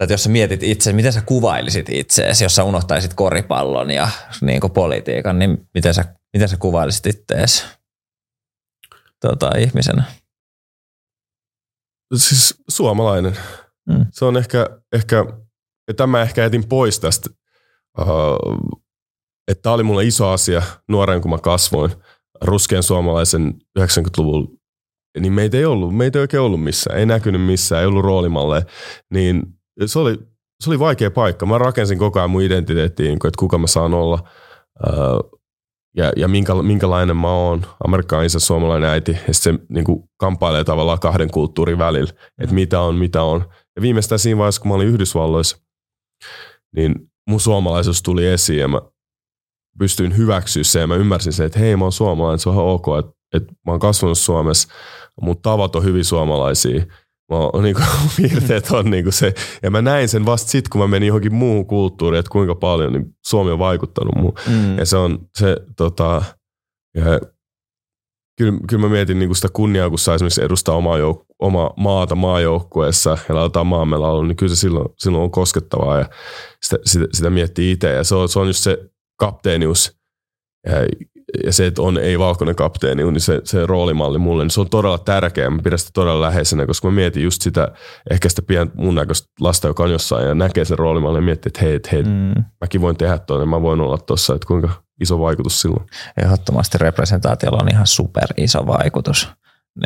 että jos sä mietit itse, miten sä kuvailisit itseesi, jos sä unohtaisit koripallon ja niinku politiikan, niin miten sä, miten sä kuvailisit itseesi? Tota, ihmisenä? Siis suomalainen. Mm. Se on ehkä, ehkä ja tämä ehkä etin pois tästä, uh, että tämä oli mulle iso asia nuoren, kun mä kasvoin ruskean suomalaisen 90-luvulla, niin meitä ei ollut, meitä ei oikein ollut missään, ei näkynyt missään, ei ollut roolimalle, niin se oli, se oli vaikea paikka. Mä rakensin koko ajan mun identiteettiin, että kuka mä saan olla. Uh, ja, ja minkä, minkälainen mä oon, amerikkalainen isä, suomalainen äiti, ja se niin kuin, kamppailee tavallaan kahden kulttuurin välillä, että mitä on, mitä on. Ja viimeistään siinä vaiheessa, kun mä olin Yhdysvalloissa, niin mun suomalaisuus tuli esiin ja mä pystyin hyväksyä se ja mä ymmärsin sen, että hei mä oon suomalainen, se on ihan ok, että, että mä oon kasvanut Suomessa, mutta tavat on hyvin suomalaisia mä oon, niin kuin, piirteet on niin kuin se. Ja mä näin sen vasta sitten, kun mä menin johonkin muuhun kulttuuriin, että kuinka paljon niin Suomi on vaikuttanut muuhun. Mm. Ja se on se, tota, ja kyllä, kyllä mä mietin niin kuin sitä kunniaa, kun saa esimerkiksi edustaa omaa, jouk- omaa maata maajoukkueessa ja laitetaan maamme laulun, niin kyllä se silloin, silloin on koskettavaa ja sitä, sitä, sitä miettii itse. Ja se on, se on just se kapteenius, ja se, että on ei-valkoinen kapteeni, niin se, se roolimalli mulle, niin se on todella tärkeä. Mä pidän sitä todella läheisenä, koska mä mietin just sitä, ehkä sitä pientä mun näköistä lasta, joka on jossain ja näkee sen roolimallin ja miettii, että hei, hei mm. mäkin voin tehdä tuon ja mä voin olla tuossa, että kuinka iso vaikutus silloin. Ehdottomasti representaatiolla on ihan super iso vaikutus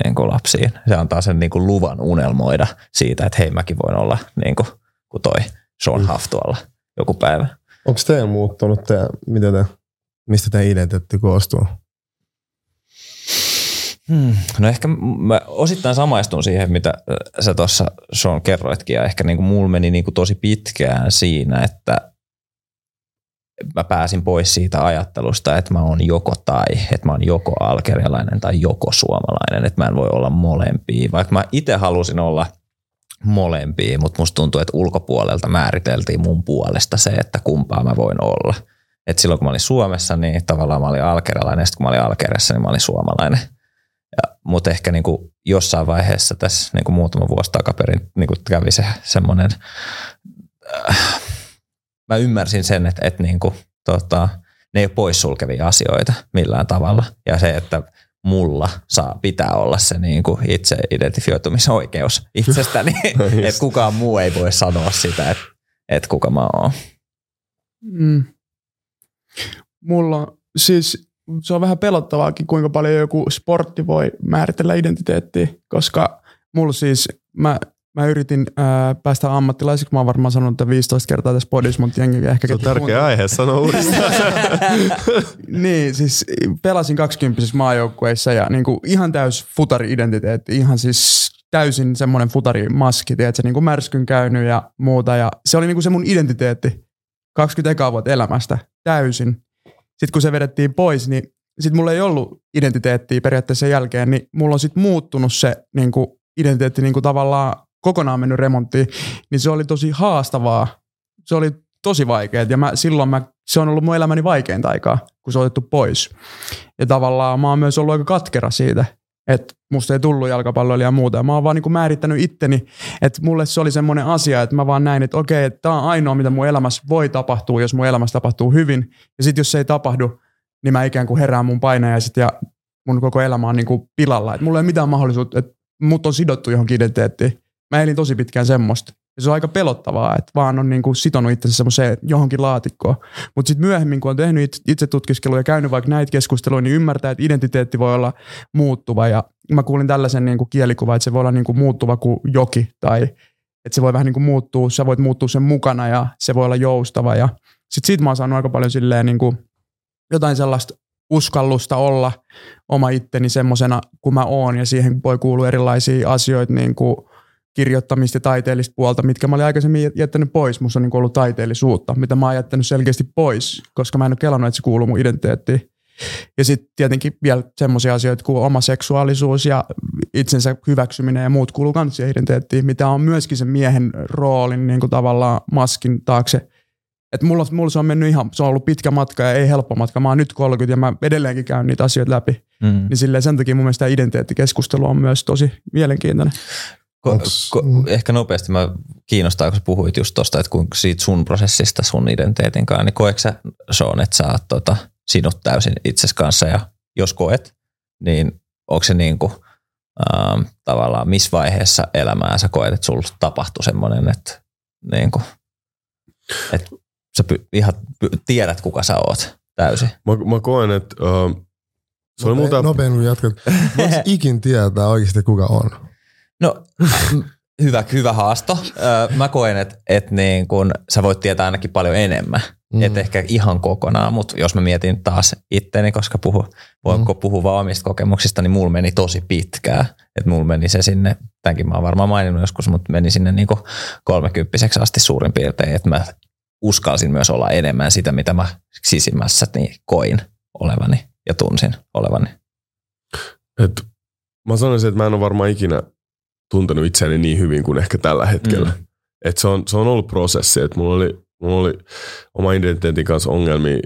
niin kuin lapsiin. Se antaa sen niin kuin luvan unelmoida siitä, että hei mäkin voin olla niin kuin, kuin toi Sean mm. Huff tuolla joku päivä. Onko teidän muuttunut, te, mitä te Mistä tämä identiteetti koostuu? Hmm. No ehkä mä osittain samaistun siihen, mitä sä tuossa Sean kerroitkin, ja ehkä niinku mulla meni niinku tosi pitkään siinä, että mä pääsin pois siitä ajattelusta, että mä oon joko tai, että mä oon joko alkerialainen tai joko suomalainen, että mä en voi olla molempia, vaikka mä itse halusin olla molempia, mutta musta tuntuu, että ulkopuolelta määriteltiin mun puolesta se, että kumpaa mä voin olla – et silloin kun mä olin Suomessa, niin tavallaan mä olin alkerialainen, ja sitten kun mä olin Alkeriassa, niin mä olin suomalainen. Mutta ehkä niin kuin jossain vaiheessa tässä niin kuin muutama vuosi takaperin niin kuin kävi se semmoinen, äh, mä ymmärsin sen, että, että niin kuin, tota, ne ei ole poissulkevia asioita millään tavalla. Ja se, että mulla saa, pitää olla se niin kuin itse identifioitumisoikeus itsestäni, no että kukaan muu ei voi sanoa sitä, että, että kuka mä oon. Mm. Mulla siis se on vähän pelottavaakin, kuinka paljon joku sportti voi määritellä identiteettiä, koska mulla siis, mä, mä yritin ää, päästä ammattilaiseksi. Mä oon varmaan sanonut tämän 15 kertaa tässä podissa, mutta jengi ehkä Se on tärkeä kuuntelee. aihe, sano uudestaan. Niin, siis pelasin 20 maajoukkueissa ja niinku ihan täys futari-identiteetti, ihan siis täysin semmoinen futarimaski, tiedätkö, niinku märskyn käynyt ja muuta. Ja se oli niinku se mun identiteetti 20 ekaa vuotta elämästä, täysin. Sitten kun se vedettiin pois, niin sitten mulla ei ollut identiteettiä periaatteessa sen jälkeen, niin mulla on sitten muuttunut se niinku identiteetti niinku tavallaan kokonaan mennyt remonttiin, niin se oli tosi haastavaa. Se oli tosi vaikeaa ja mä, silloin mä, se on ollut mun elämäni vaikeinta aikaa, kun se on otettu pois. Ja tavallaan mä oon myös ollut aika katkera siitä, että musta ei tullut jalkapalloilija ja muuta. Ja mä oon vaan niin määrittänyt itteni, että mulle se oli semmoinen asia, että mä vaan näin, että okei, että tää on ainoa, mitä mun elämässä voi tapahtua, jos mun elämässä tapahtuu hyvin. Ja sitten jos se ei tapahdu, niin mä ikään kuin herään mun painajaiset ja mun koko elämä on niin kuin pilalla. Että mulla ei ole mitään mahdollisuutta, että mut on sidottu johonkin identiteettiin. Mä elin tosi pitkään semmoista. Ja se on aika pelottavaa, että vaan on niin kuin sitonut itsensä semmoiseen johonkin laatikkoon. Mutta sitten myöhemmin, kun on tehnyt it- itse tutkiskelua ja käynyt vaikka näitä keskusteluja, niin ymmärtää, että identiteetti voi olla muuttuva. Ja mä kuulin tällaisen niin kuin kielikuvan, että se voi olla niin kuin muuttuva kuin joki tai että se voi vähän niin kuin muuttua, sä voit muuttua sen mukana ja se voi olla joustava. Ja sitten siitä mä oon saanut aika paljon silleen niin kuin jotain sellaista uskallusta olla oma itteni semmoisena kuin mä oon ja siihen voi kuulua erilaisia asioita niin kuin kirjoittamista ja taiteellista puolta, mitkä mä olin aikaisemmin jättänyt pois. Musta on niin ollut taiteellisuutta, mitä mä oon jättänyt selkeästi pois, koska mä en ole kelannut, että se kuuluu mun identiteettiin. Ja sitten tietenkin vielä semmoisia asioita kuin oma seksuaalisuus ja itsensä hyväksyminen ja muut kuuluu siihen identiteettiin, mitä on myöskin sen miehen roolin niin kuin tavallaan maskin taakse. Et mulla, mulla se on mennyt ihan, se on ollut pitkä matka ja ei helppo matka. Mä oon nyt 30 ja mä edelleenkin käyn niitä asioita läpi. Mm. Niin silleen sen takia mun mielestä tämä identiteettikeskustelu on myös tosi mielenkiintoinen. Ko, Onks- ko, ehkä nopeasti mä kiinnostaa, kun sä puhuit just tosta, että kuinka siitä sun prosessista sun identiteetin kanssa, niin koetko sä Sean, että sä oot tota, sinut täysin itses kanssa ja jos koet, niin onko se niin kuin, ähm, tavallaan missä vaiheessa elämää sä koet, että sulla tapahtui semmoinen, että, niin kuin, että sä py, ihan py, tiedät, kuka sä oot täysin. mä, mä koen, että uh, se oli multa... Nopein kun jatkat. Voiko ikin tietää oikeasti kuka on? No hyvä, hyvä haasto. Mä koen, että et niin kun sä voit tietää ainakin paljon enemmän. Mm. Et ehkä ihan kokonaan, mutta jos mä mietin taas itteni, koska puhu, voin mm. puhua vaan omista kokemuksista, niin mulla meni tosi pitkää. Että mulla meni se sinne, tämänkin mä oon varmaan maininnut joskus, mutta meni sinne niin kolmekymppiseksi asti suurin piirtein, että mä uskalsin myös olla enemmän sitä, mitä mä sisimmässä niin koin olevani ja tunsin olevani. Et mä sanoisin, että mä en ole varmaan ikinä tuntenut itseäni niin hyvin kuin ehkä tällä hetkellä. Mm. Et se, on, se on ollut prosessi, että mulla oli, mulla oli oma identiteetin kanssa ongelmia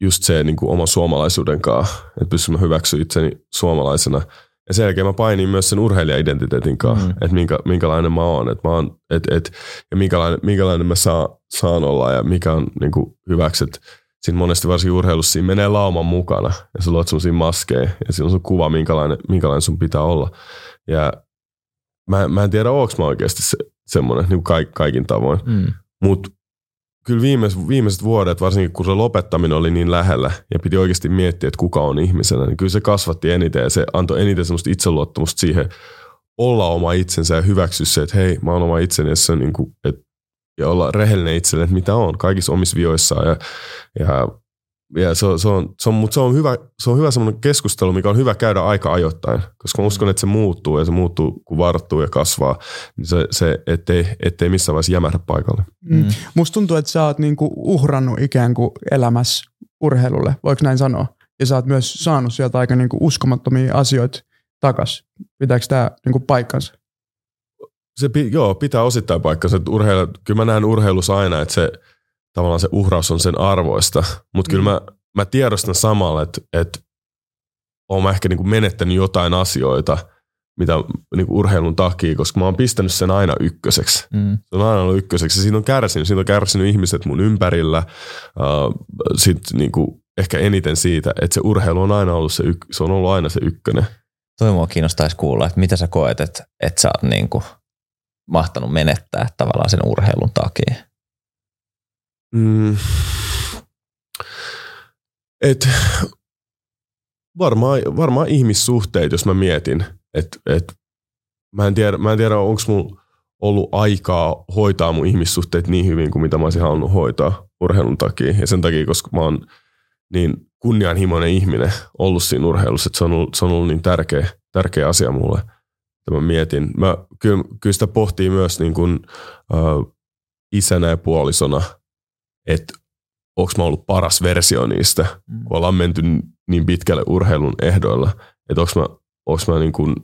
just se niin kuin oman suomalaisuuden kanssa, että pystyn mä hyväksyä itseni suomalaisena. Ja sen jälkeen mä painin myös sen urheilija-identiteetin kanssa, mm. että minkä, minkälainen mä oon, että mä oon et, et, ja minkälainen, minkälainen mä saan, saan olla ja mikä on niin kuin hyväksi. Et siinä monesti varsinkin urheilussa siinä menee lauman mukana ja sä luot semmosia maskeja ja siinä on sun kuva, minkälainen, minkälainen sun pitää olla. Ja mä, mä en tiedä, onko mä oikeasti se, semmoinen niin kaik, kaikin tavoin. Mm. Mutta kyllä viimeis, viimeiset vuodet, varsinkin kun se lopettaminen oli niin lähellä ja piti oikeasti miettiä, että kuka on ihmisenä, niin kyllä se kasvatti eniten ja se antoi eniten semmoista itseluottamusta siihen olla oma itsensä ja hyväksyä se, että hei, mä oon oma itseni ja, se niin kuin, et, ja olla rehellinen itselle, että mitä on kaikissa omissa vioissaan ja, ja ja se on, se on, se on, mutta se on hyvä, se on hyvä semmoinen keskustelu, mikä on hyvä käydä aika ajoittain, koska mä uskon, että se muuttuu ja se muuttuu, kun varttuu ja kasvaa, niin se, se ettei, ettei missään vaiheessa jämähdä paikalle. Mm. Musta tuntuu, että sä oot niinku uhrannut ikään kuin elämässä urheilulle, voiko näin sanoa? Ja sä oot myös saanut sieltä aika niinku uskomattomia asioita takas. Pitääkö tämä niinku paikkansa? Se, joo, pitää osittain paikkansa. että Urheilu, kyllä mä näen urheilussa aina, että se, tavallaan se uhraus on sen arvoista, mutta mm. kyllä mä, mä tiedostan samalla, että, että oon mä ehkä niin kuin menettänyt jotain asioita, mitä niin kuin urheilun takia, koska mä oon pistänyt sen aina ykköseksi. Mm. Se on aina ollut ykköseksi. Ja siitä on kärsinyt. Siitä on kärsinyt ihmiset mun ympärillä. Uh, Sitten niin kuin ehkä eniten siitä, että se urheilu on aina ollut se, yk- se on ollut aina se ykkönen. Toi mua kiinnostaisi kuulla, että mitä sä koet, että, että sä oot niinku mahtanut menettää tavallaan sen urheilun takia. Mm. Et varmaan, varmaan ihmissuhteet, jos mä mietin, että et mä en tiedä, mä en tiedä onko mulla ollut aikaa hoitaa mun ihmissuhteet niin hyvin kuin mitä mä olisin halunnut hoitaa urheilun takia. Ja sen takia, koska mä oon niin kunnianhimoinen ihminen ollut siinä urheilussa, että se on ollut, se on ollut niin tärkeä, tärkeä asia mulle, että mä mietin. Mä, kyllä, kyllä sitä pohtii myös niin kuin, äh, isänä ja puolisona, että onko mä ollut paras versio niistä, mm. kun ollaan menty niin pitkälle urheilun ehdoilla, että onko mä, onks mä niin kuin,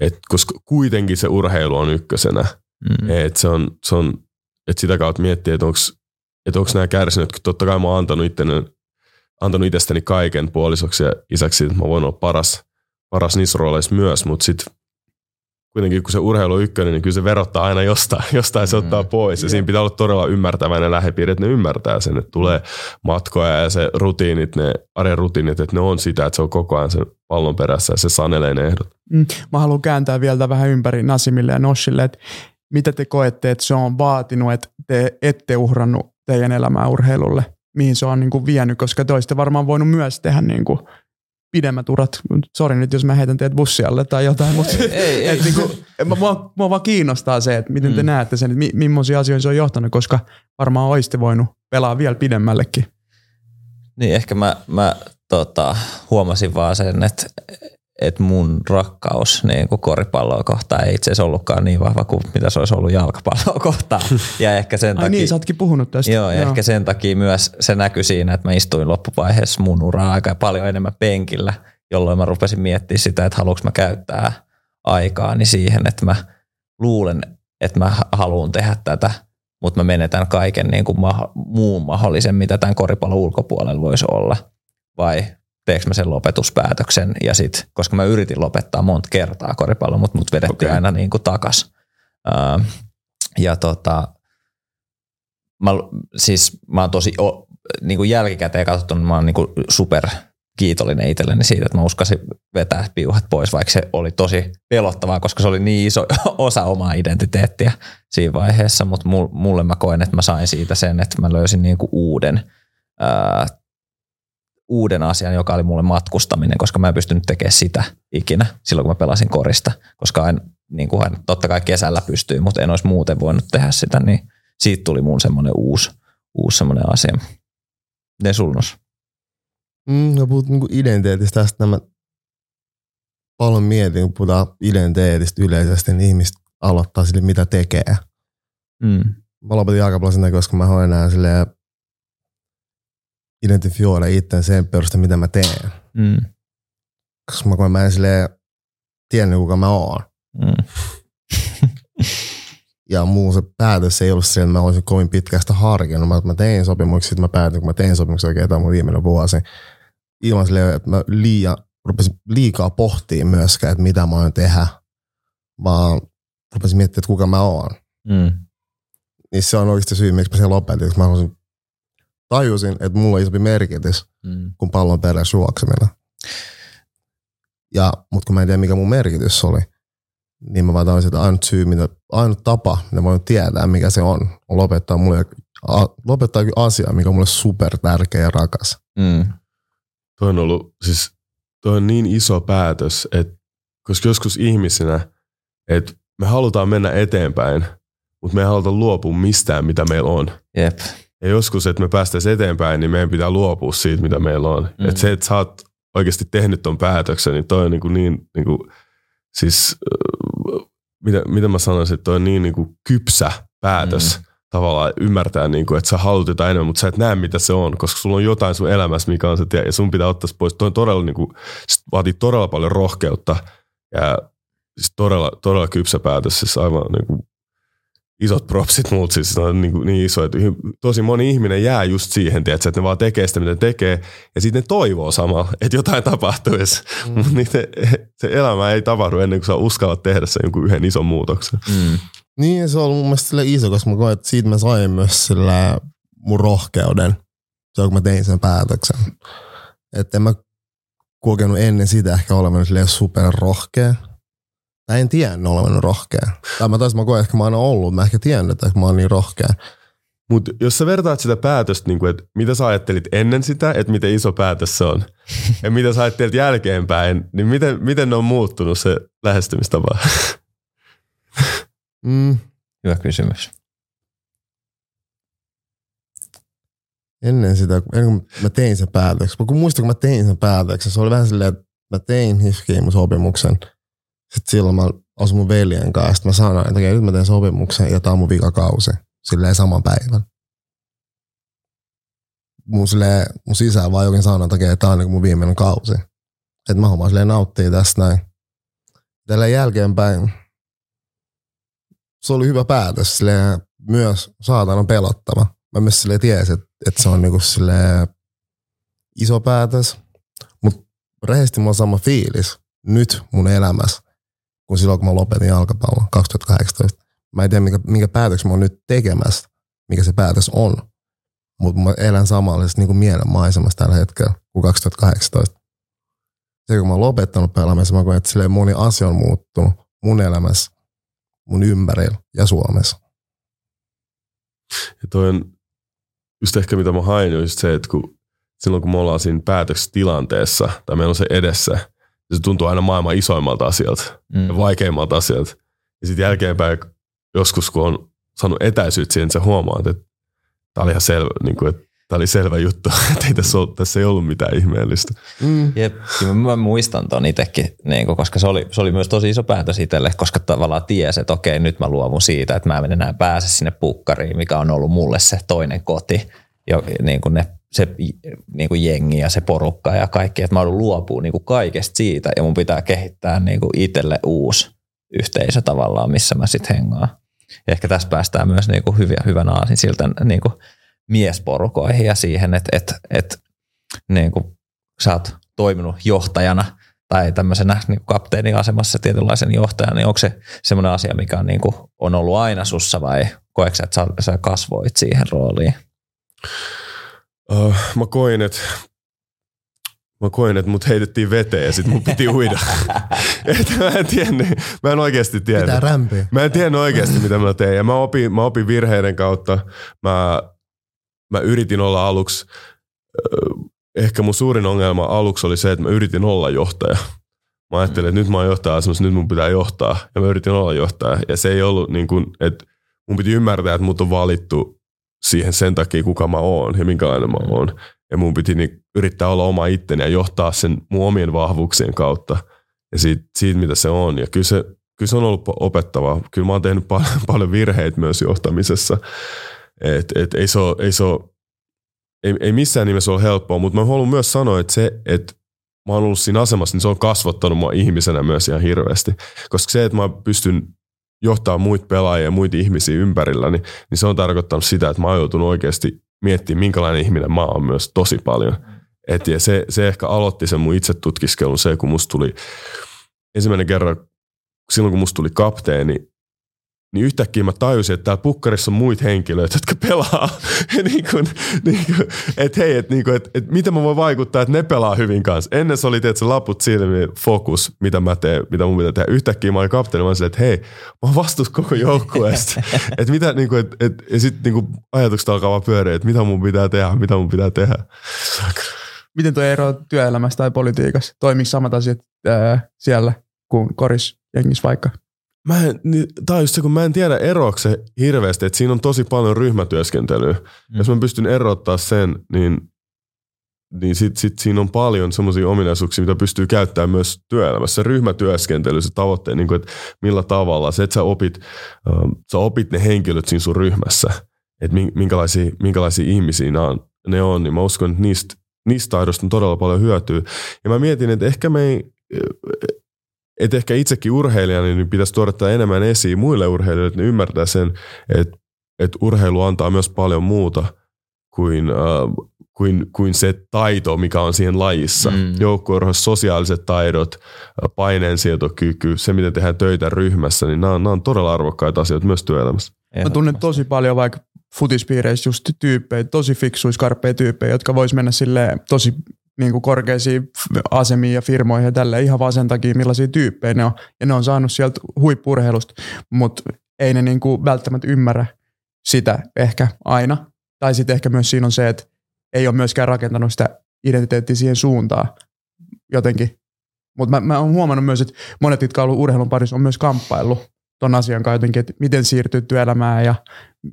et, koska kuitenkin se urheilu on ykkösenä, mm. että se on, se on, et sitä kautta miettiä, että onko onko nämä kärsinyt, kun totta kai mä oon antanut, itteni, antanut itsestäni kaiken puolisoksi ja isäksi, että mä voin olla paras, paras niissä rooleissa myös, mutta sitten kuitenkin kun se urheilu on ykkönen, niin kyllä se verottaa aina jostain, jostain se ottaa mm. pois. Ja siinä pitää olla todella ymmärtäväinen lähipiiri, että ne ymmärtää sen, että tulee matkoja ja se rutiinit, ne arjen rutiinit, että ne on sitä, että se on koko ajan sen pallon perässä ja se sanelee ne ehdot. Mm. Mä haluan kääntää vielä vähän ympäri Nasimille ja Noshille, että mitä te koette, että se on vaatinut, että te ette uhrannut teidän elämää urheilulle, mihin se on niin kuin vienyt, koska te olisitte varmaan voinut myös tehdä niin kuin pidemmät urat. Sori nyt, jos mä heitän teet bussialle tai jotain, mutta ei, ei, et niin kuin, mua, mua, vaan kiinnostaa se, että miten te mm. näette sen, että mi, millaisia asioita se on johtanut, koska varmaan olisitte voinut pelaa vielä pidemmällekin. Niin, ehkä mä, mä tota, huomasin vaan sen, että että mun rakkaus niin kuin koripalloa kohtaan ei itse asiassa ollutkaan niin vahva kuin mitä se olisi ollut jalkapalloa kohtaan. Ja ehkä sen Ai takia, niin, sä ootkin puhunut tästä. Joo, ja joo. ehkä sen takia myös se näkyi siinä, että mä istuin loppuvaiheessa mun uraa aika paljon enemmän penkillä, jolloin mä rupesin miettimään sitä, että haluanko mä käyttää aikaani siihen, että mä luulen, että mä haluan tehdä tätä, mutta mä menetän kaiken niin kuin ma- muun mahdollisen, mitä tämän koripallon ulkopuolella voisi olla. Vai teekö mä sen lopetuspäätöksen. Ja sit, koska mä yritin lopettaa monta kertaa koripallon, mutta mut vedettiin okay. aina niin kuin takas. Ja tota, mä, siis mä oon tosi, o, niin kuin jälkikäteen katsottuna, mä oon niin kuin super kiitollinen itselleni siitä, että mä uskasin vetää piuhat pois, vaikka se oli tosi pelottavaa, koska se oli niin iso osa omaa identiteettiä siinä vaiheessa, mutta mulle mä koen, että mä sain siitä sen, että mä löysin niin kuin uuden ää, uuden asian, joka oli mulle matkustaminen, koska mä en pystynyt tekemään sitä ikinä silloin, kun mä pelasin korista, koska en, niin kuin totta kai kesällä pystyy, mutta en olisi muuten voinut tehdä sitä, niin siitä tuli mun semmoinen uusi, uusi semmoinen asia. Ne sulnos. Mm, no puhut niin identiteetistä, tästä mä paljon mietin, kun puhutaan identiteetistä yleisesti, niin ihmiset aloittaa sille, mitä tekee. Mm. Mä lopetin jalkapallon sen koska mä hoin enää silleen identifioida itse sen perusteella, mitä mä teen. Mm. Koska mä, kun mä en silleen tiennyt, kuka mä oon. Mm. ja muu se päätös ei ollut sen, että mä olisin kovin pitkästä harkinnut. Mä, mä tein sopimuksia, sitten mä päätin, kun mä tein sopimuksia oikein tämä mun viimeinen vuosi. Ilman silleen, että mä liian, rupesin liikaa pohtia myöskään, että mitä mä oon tehdä. Vaan rupesin miettimään, että kuka mä oon. Mm. Niin se on oikeasti syy, miksi mä sen lopetin, koska mä haluaisin tajusin, että mulla on isompi merkitys mm. kuin pallon perässä juokseminen. Ja, mutta kun mä en tiedä, mikä mun merkitys oli, niin mä vaan tajusin, että ainut syy, mitä, ainut tapa, mitä mä voin tietää, mikä se on, on lopettaa mulle a, lopettaa jokin asia, mikä on mulle super tärkeä ja rakas. Mm. Toi on ollut, siis toi on niin iso päätös, että koska joskus ihmisinä, että me halutaan mennä eteenpäin, mutta me ei haluta luopua mistään, mitä meillä on. Jep. Ja joskus, että me päästäisiin eteenpäin, niin meidän pitää luopua siitä, mitä meillä on. Mm. Että se, että sä oot oikeasti tehnyt ton päätöksen, niin toi on niin, kuin niin, niin kuin, siis mitä, mitä mä sanoisin, että toi on niin, niin kuin kypsä päätös mm. tavallaan ymmärtää, niin kuin, että sä haluat jotain enemmän, mutta sä et näe, mitä se on, koska sulla on jotain sun elämässä, mikä on se, ja sun pitää ottaa se pois. Toi on todella, niin kuin, vaatii todella paljon rohkeutta ja siis todella, todella kypsä päätös, siis aivan niin kuin isot propsit muut, siis on niin, niin iso, että tosi moni ihminen jää just siihen, tiedätkö, että ne vaan tekee sitä, mitä ne tekee, ja sitten ne toivoo samalla, että jotain tapahtuisi. Mm. Mutta se, se elämä ei tapahdu ennen kuin sä uskallat tehdä sen jonkun yhden ison muutoksen. Mm. Niin, se on ollut mun mielestä iso, koska mä koen, että siitä mä sain myös sillä mun rohkeuden, se on kun mä tein sen päätöksen. Että en mä kokenut ennen sitä ehkä olevan super rohkea, Mä en tiennyt olevan rohkea. Tai mä taisin, mä koen, että mä oon ollut, mä ehkä tiennyt, että mä oon niin rohkea. Mutta jos sä vertaat sitä päätöstä, niin kuin, että mitä sä ajattelit ennen sitä, että miten iso päätös se on, ja mitä sä ajattelit jälkeenpäin, niin miten, miten ne on muuttunut se lähestymistapa? Mm, Hyvä kysymys. ennen sitä, ennen kuin mä tein sen päätöksen. Kun muistan, kun mä tein sen päätöksen, se oli vähän silleen, että mä tein hifkiin sopimuksen. Sitten silloin mä asuin mun veljen kanssa. Sitten mä sanoin, että nyt mä teen sopimuksen ja tää on mun vikakausi. Silleen saman päivän. Mun, silleen, mun sisään vaan jokin sanoi, että tää on niin mun viimeinen kausi. Että mä hommaan silleen nauttii tästä näin. Tällä jälkeenpäin se oli hyvä päätös. Silleen, myös saatana pelottava. Mä myös silleen tiesin, että, että se on niinku silleen iso päätös. Mutta rehellisesti mulla on sama fiilis nyt mun elämässä, kun silloin kun mä lopetin jalkapallon 2018. Mä en tiedä, minkä, minkä päätöksen mä oon nyt tekemässä, mikä se päätös on. Mutta mä elän samanlaisessa niin mielen maisemassa tällä hetkellä kuin 2018. Se kun mä oon lopettanut pelaamisen, mä koen, että moni asia on muuttunut mun elämässä, mun ympärillä ja Suomessa. Ja toi on just ehkä mitä mä hain, on just se, että kun, silloin kun me ollaan siinä päätöstilanteessa, tai meillä on se edessä, se tuntuu aina maailman isoimmalta asialta Mm. ja vaikeimmalta asialta. Ja sitten jälkeenpäin joskus, kun on saanut etäisyyttä siihen, sä huomaat, että tämä oli ihan selvä, niin kuin, että tämä oli selvä juttu, että ei tässä, ollut, tässä ei ollut mitään ihmeellistä. Mm. Jep, kyllä mä muistan ton itsekin, niin koska se oli, se oli myös tosi iso päätös itselle, koska tavallaan tiesi, että okei, nyt mä luovun siitä, että mä en enää pääse sinne pukkariin, mikä on ollut mulle se toinen koti, ja niin kuin ne, se niin kuin jengi ja se porukka ja kaikki, että mä joudun luopua niin kuin kaikesta siitä, ja mun pitää kehittää niin kuin itselle uusi yhteisö tavallaan, missä mä sitten hengaan. Ja ehkä tässä päästään myös niin kuin hyviä, hyvän aasin siltä niin kuin miesporukoihin ja siihen, että, että, että niin kuin sä oot toiminut johtajana tai tämmöisenä niin kuin kapteenin asemassa tietynlaisen johtajana, niin onko se semmoinen asia, mikä on, niin kuin, on ollut aina sussa vai koetko sä, että sä kasvoit siihen rooliin? Uh, mä koin, että Mä koin, että mut heitettiin veteen ja sit mun piti uida. Et mä en tiennyt, mä en oikeasti tiennyt. Pitää rämpiä. Mä en tiennyt oikeasti, mitä mä tein. Ja mä opin, mä opin virheiden kautta. Mä, mä yritin olla aluksi, ö, ehkä mun suurin ongelma aluksi oli se, että mä yritin olla johtaja. Mä ajattelin, että nyt mä oon johtaja asemassa, nyt mun pitää johtaa. Ja mä yritin olla johtaja. Ja se ei ollut niin kuin, että mun piti ymmärtää, että mut on valittu siihen sen takia, kuka mä oon ja minkälainen mä oon. Ja mun piti niin yrittää olla oma itteni ja johtaa sen mun omien vahvuuksien kautta ja siitä, siitä mitä se on. Ja kyllä se, kyllä se on ollut opettavaa. Kyllä mä oon tehnyt paljon, paljon virheitä myös johtamisessa. Et, et ei, se ole, ei, se ole, ei, ei missään nimessä ole helppoa, mutta mä haluan myös sanoa, että se, että mä oon ollut siinä asemassa, niin se on kasvattanut mua ihmisenä myös ihan hirveästi. Koska se, että mä pystyn johtaa muita pelaajia ja muita ihmisiä ympärillä, niin, niin se on tarkoittanut sitä, että mä oon joutunut oikeasti miettimään, minkälainen ihminen mä oon myös tosi paljon. Et ja se, se ehkä aloitti sen mun itsetutkiskelun se, kun musta tuli ensimmäinen kerran, silloin kun musta tuli kapteeni, niin yhtäkkiä mä tajusin, että täällä pukkarissa on muita henkilöitä, jotka pelaa. niin kuin, niin kuin, että hei, että, niin kuin, että, että miten mä voin vaikuttaa, että ne pelaa hyvin kanssa. Ennen se oli tietysti laput silmiin, fokus, mitä mä teen, mitä mun pitää tehdä. Yhtäkkiä mä olin kapteeni, mä olin että hei, mä oon vastuus koko joukkueesta. että mitä, niin kuin, että, että, ja sitten niin kuin ajatukset alkaa vaan pyöriä, että mitä mun pitää tehdä, mitä mun pitää tehdä. Miten tuo ero työelämässä tai politiikassa? Toimiko samat asiat ää, siellä kuin koris jengissä vaikka? Mä en, niin, tää on just se, kun mä en tiedä eroako se hirveästi, että siinä on tosi paljon ryhmätyöskentelyä. Mm. Jos mä pystyn erottaa sen, niin, niin sit, sit siinä on paljon semmoisia ominaisuuksia, mitä pystyy käyttämään myös työelämässä. Se ryhmätyöskentely, se tavoitteen, niin kuin, että millä tavalla, se, että sä opit, ähm, sä opit ne henkilöt siinä sun ryhmässä, että minkälaisia, minkälaisia ihmisiä ne on, ne on, niin mä uskon, että niistä, niistä taidoista on todella paljon hyötyä. Ja mä mietin, että ehkä me ei, että ehkä itsekin urheilijana niin pitäisi tuoda tätä enemmän esiin muille urheilijoille, että ne ymmärtää sen, että, että urheilu antaa myös paljon muuta kuin, äh, kuin, kuin se taito, mikä on siihen lajissa. Mm. Joukkueurheilussa sosiaaliset taidot, paineensietokyky, se miten tehdään töitä ryhmässä, niin nämä on, nämä on todella arvokkaita asioita myös työelämässä. Mä tunnen tosi paljon vaikka futispiireissä just tyyppejä, tosi fiksuja, skarppeja tyyppejä, jotka vois mennä sille tosi niin kuin korkeisiin asemiin ja firmoihin ja tälle ihan vaan sen takia, millaisia tyyppejä ne on. Ja ne on saanut sieltä huippurheilusta, mutta ei ne niin kuin välttämättä ymmärrä sitä ehkä aina. Tai sitten ehkä myös siinä on se, että ei ole myöskään rakentanut sitä identiteettiä siihen suuntaan jotenkin. Mutta mä, mä oon huomannut myös, että monet, jotka on urheilun parissa, on myös kamppaillut ton asian kanssa jotenkin, että miten siirtyy työelämään ja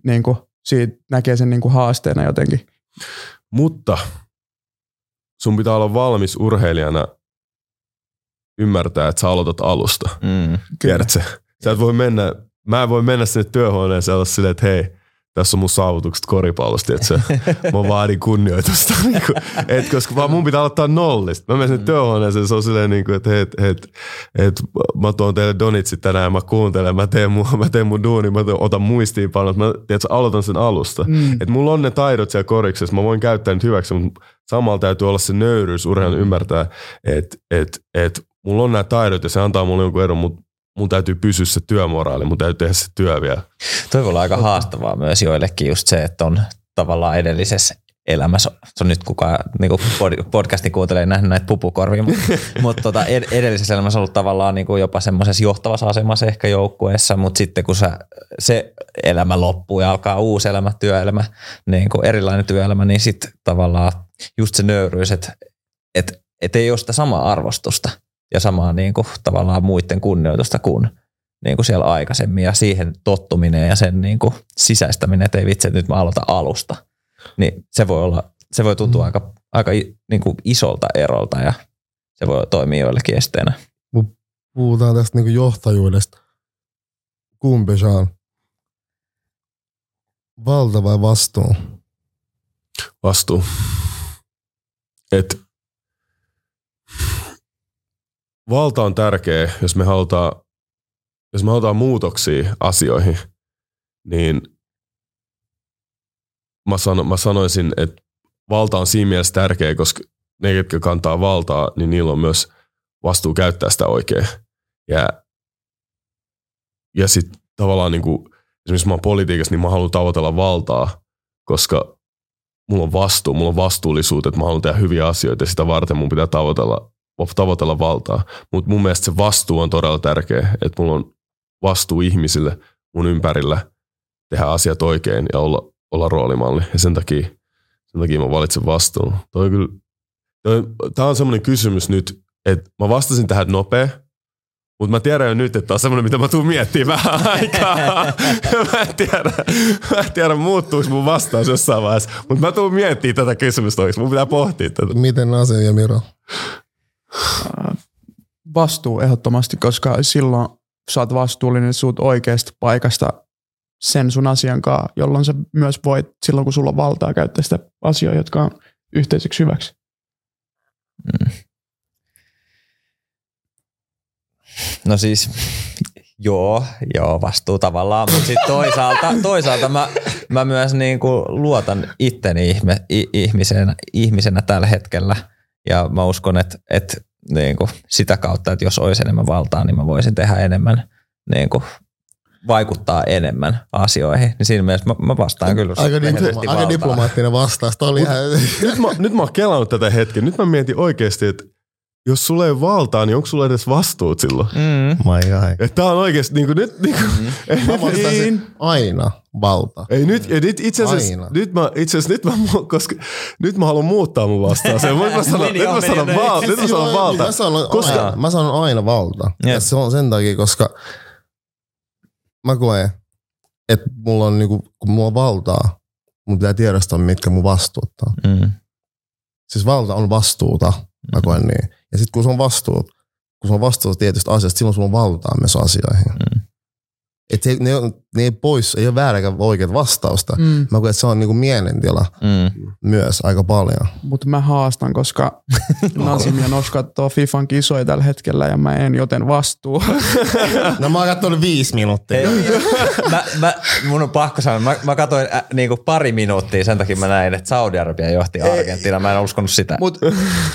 niin kuin, siitä näkee sen niin kuin haasteena jotenkin. Mutta sun pitää olla valmis urheilijana ymmärtää, että sä aloitat alusta. Mm. Tiedätkö? Sä et voi mennä, mä en voi mennä sinne työhuoneeseen ja olla silleen, että hei, tässä on mun saavutukset koripallosta, että mä vaadin kunnioitusta. Niin kuin, et, koska vaan mun pitää aloittaa nollista. Mä menen sinne työhuoneeseen, se on silleen, niin kuin, että et, et, et, mä tuon teille donitsit tänään, mä kuuntelen, mä teen mun, mä teen mun duuni, mä otan muistiinpanot, mä tiedätkö, aloitan sen alusta. Mm. Et mulla on ne taidot siellä koriksessa, mä voin käyttää nyt hyväksi, mutta samalla täytyy olla se nöyryys urheilun ymmärtää, että et, et, mulla on nämä taidot ja se antaa mulle jonkun edun, mutta mun täytyy pysyä se työmoraali, mun täytyy tehdä se työ vielä. Toi voi olla aika haastavaa myös joillekin just se, että on tavallaan edellisessä elämässä, se on nyt kukaan niin podcastin kuuntelee nähnyt näitä pupukorvia, mutta, mutta tota, ed- edellisessä elämässä ollut tavallaan niin kuin jopa semmoisessa johtavassa asemassa ehkä joukkueessa, mutta sitten kun sä, se elämä loppuu ja alkaa uusi elämä, työelämä, niin kuin erilainen työelämä, niin sitten tavallaan just se nöyryys, että et, et ei ole sitä samaa arvostusta ja samaa niin kuin, tavallaan muiden kunnioitusta kuin, niin kuin siellä aikaisemmin ja siihen tottuminen ja sen niin kuin, sisäistäminen, että ei vitsi, että nyt mä aloitan alusta. Niin se voi olla, se voi tuntua aika, aika i- niin kuin isolta erolta ja se voi toimia joillekin esteenä. Puhutaan tästä niinku johtajuudesta. Kumpi se on? Valta vai vastuu? Vastuu. Et valta on tärkeä, jos me halutaan, jos me halutaan muutoksia asioihin, niin mä, sano, mä sanoisin, että valta on siinä mielessä tärkeä, koska ne, jotka kantaa valtaa, niin niillä on myös vastuu käyttää sitä oikein. Ja, ja sitten tavallaan niin kuin, esimerkiksi mä oon politiikassa, niin mä haluan tavoitella valtaa, koska mulla on vastuu, mulla on vastuullisuutta, että mä haluan tehdä hyviä asioita ja sitä varten mun pitää tavoitella, tavoitella valtaa. Mutta mun mielestä se vastuu on todella tärkeä, että mulla on vastuu ihmisille mun ympärillä tehdä asiat oikein ja olla, olla roolimalli. Ja sen takia, sen takia mä valitsen vastuun. Toi kyllä, toi, tää on semmoinen kysymys nyt, että mä vastasin tähän nopea, mutta mä tiedän jo nyt, että tämä on semmoinen, mitä mä tuun miettimään vähän aikaa. mä en tiedä, mä en tiedä muuttuuko mun vastaus jossain vaiheessa. Mutta mä tuun miettimään tätä kysymystä oikeasti. Mun pitää pohtia tätä. Miten Ase ja Miro? Vastuu ehdottomasti, koska silloin sä oot vastuullinen suut oikeasta paikasta sen sun asian kanssa, jolloin sä myös voit silloin, kun sulla on valtaa käyttää sitä asioita, jotka on yhteiseksi hyväksi. No siis, joo, joo, vastuu tavallaan, mutta sitten toisaalta, toisaalta mä, mä myös niin kuin luotan itteni ihme, ihmisenä, ihmisenä tällä hetkellä ja mä uskon, että, että niin kuin sitä kautta, että jos olisi enemmän valtaa, niin mä voisin tehdä enemmän, niin kuin vaikuttaa enemmän asioihin. Niin siinä mielessä mä, mä vastaan kyllä Aika, diploma- aika diplomaattinen vastaus. Oli ihan... Nyt mä, nyt mä oon kelannut tätä hetken. Nyt mä mietin oikeasti, että jos sulla ei ole valtaa, niin onko sulla edes vastuut silloin? Mm. My God. Että tää on oikeasti niin kuin, nyt, niin kuin, ei, Mä vastaisin aina valta. ei, nyt, ja nyt itse asiassa, Aina. nyt mä, itse asiassa, nyt mä, koska, nyt mä haluan muuttaa mun vastauksen. Nyt mä sanon, nyt mä sanon, val, nyt mä sanon valta. Mä sanon, Koska- aina, mä sanon aina valta. Jep. Ja se on sen takia, koska mä koen, että mulla on niinku, kun mulla on valtaa, mun pitää tiedostaa, mitkä mun vastuut on. Mm. Siis valta on vastuuta, mä koen niin. Ja sitten kun se on vastuut, kun se on vastuuta tietystä asiasta, silloin sulla on valtaa myös asioihin. Mm. Et se, ne, on- ne ei pois, ei ole vääräkään oikeat vastausta. Mm. Mä koen, että se on niinku mielentila Mm. myös aika paljon. Mutta mä haastan, koska Nasim ja Nos katsoo Fifan kisoja tällä hetkellä ja mä en, joten vastuu. No mä oon katsonut viisi minuuttia. Hei, mä, mä, mun on pakko sanoa, mä, mä katsoin äh, niinku pari minuuttia, sen takia mä näin, että Saudi-Arabia johti Argentiina. Mä en uskonut sitä. Mut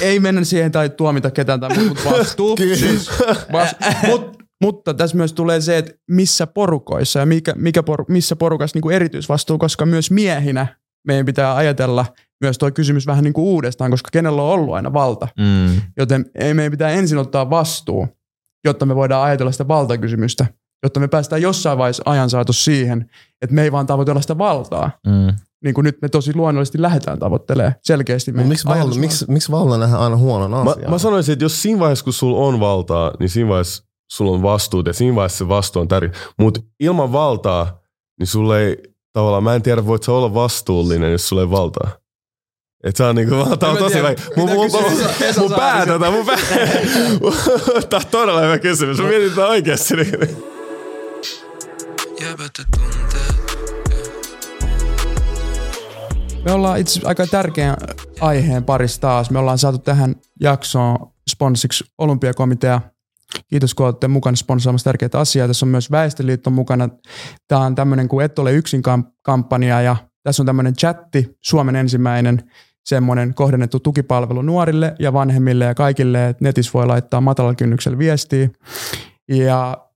ei mennä siihen tai tuomita ketään, tai mut vastuu. Kyllä. siis, vas, mut, mutta tässä myös tulee se, että missä porukoissa ja mikä, mikä por, missä porukassa niin erityisvastuu, koska myös miehinä meidän pitää ajatella myös tuo kysymys vähän niin kuin uudestaan, koska kenellä on ollut aina valta. Mm. Joten ei meidän pitää ensin ottaa vastuu, jotta me voidaan ajatella sitä valtakysymystä, jotta me päästään jossain vaiheessa ajan saatu siihen, että me ei vaan tavoitella sitä valtaa, Mm. niin kuin nyt me tosi luonnollisesti lähdetään tavoittelemaan selkeästi. Meidän miksi, valta, miksi, miksi valta nähdään aina huonon Mä, asian? mä sanoisin, että jos siinä vaiheessa, kun sulla on valtaa, niin siinä vaiheessa sulla on vastuut ja siinä vaiheessa se vastuu on tärkeä. Mutta ilman valtaa, niin sulle ei tavallaan, mä en tiedä, voit sä olla vastuullinen, jos sulle ei valtaa. Et se on niinku, tää on tosi hyvä. Mun, mun, mun, mun pää tätä, mun pää. Tää on todella hyvä kysymys. Mä mietin tätä oikeesti. Tunteet Me ollaan itse aika tärkeän aiheen parissa taas. Me ollaan saatu tähän jaksoon sponssiksi Olympiakomitea. Kiitos kun olette mukana sponsoimassa tärkeitä asioita. Tässä on myös Väestöliitto mukana. Tämä on tämmöinen kuin Et ole yksin kam- kampanja ja tässä on tämmöinen chatti, Suomen ensimmäinen semmoinen kohdennettu tukipalvelu nuorille ja vanhemmille ja kaikille, että netissä voi laittaa matalalla kynnyksellä viestiä. Ja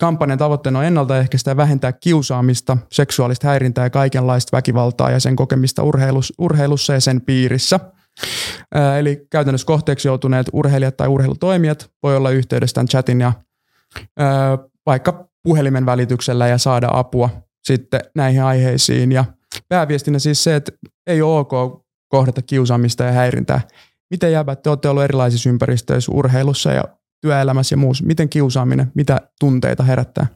Kampanjan tavoitteena on ennaltaehkäistä ja vähentää kiusaamista, seksuaalista häirintää ja kaikenlaista väkivaltaa ja sen kokemista urheilus, urheilussa ja sen piirissä. Eli käytännössä kohteeksi joutuneet urheilijat tai urheilutoimijat voi olla yhteydessä tämän chatin ja vaikka puhelimen välityksellä ja saada apua sitten näihin aiheisiin. Ja pääviestinä siis se, että ei ole ok kohdata kiusaamista ja häirintää. Miten jäbät, te olette olleet erilaisissa ympäristöissä urheilussa ja työelämässä ja muussa. Miten kiusaaminen, mitä tunteita herättää?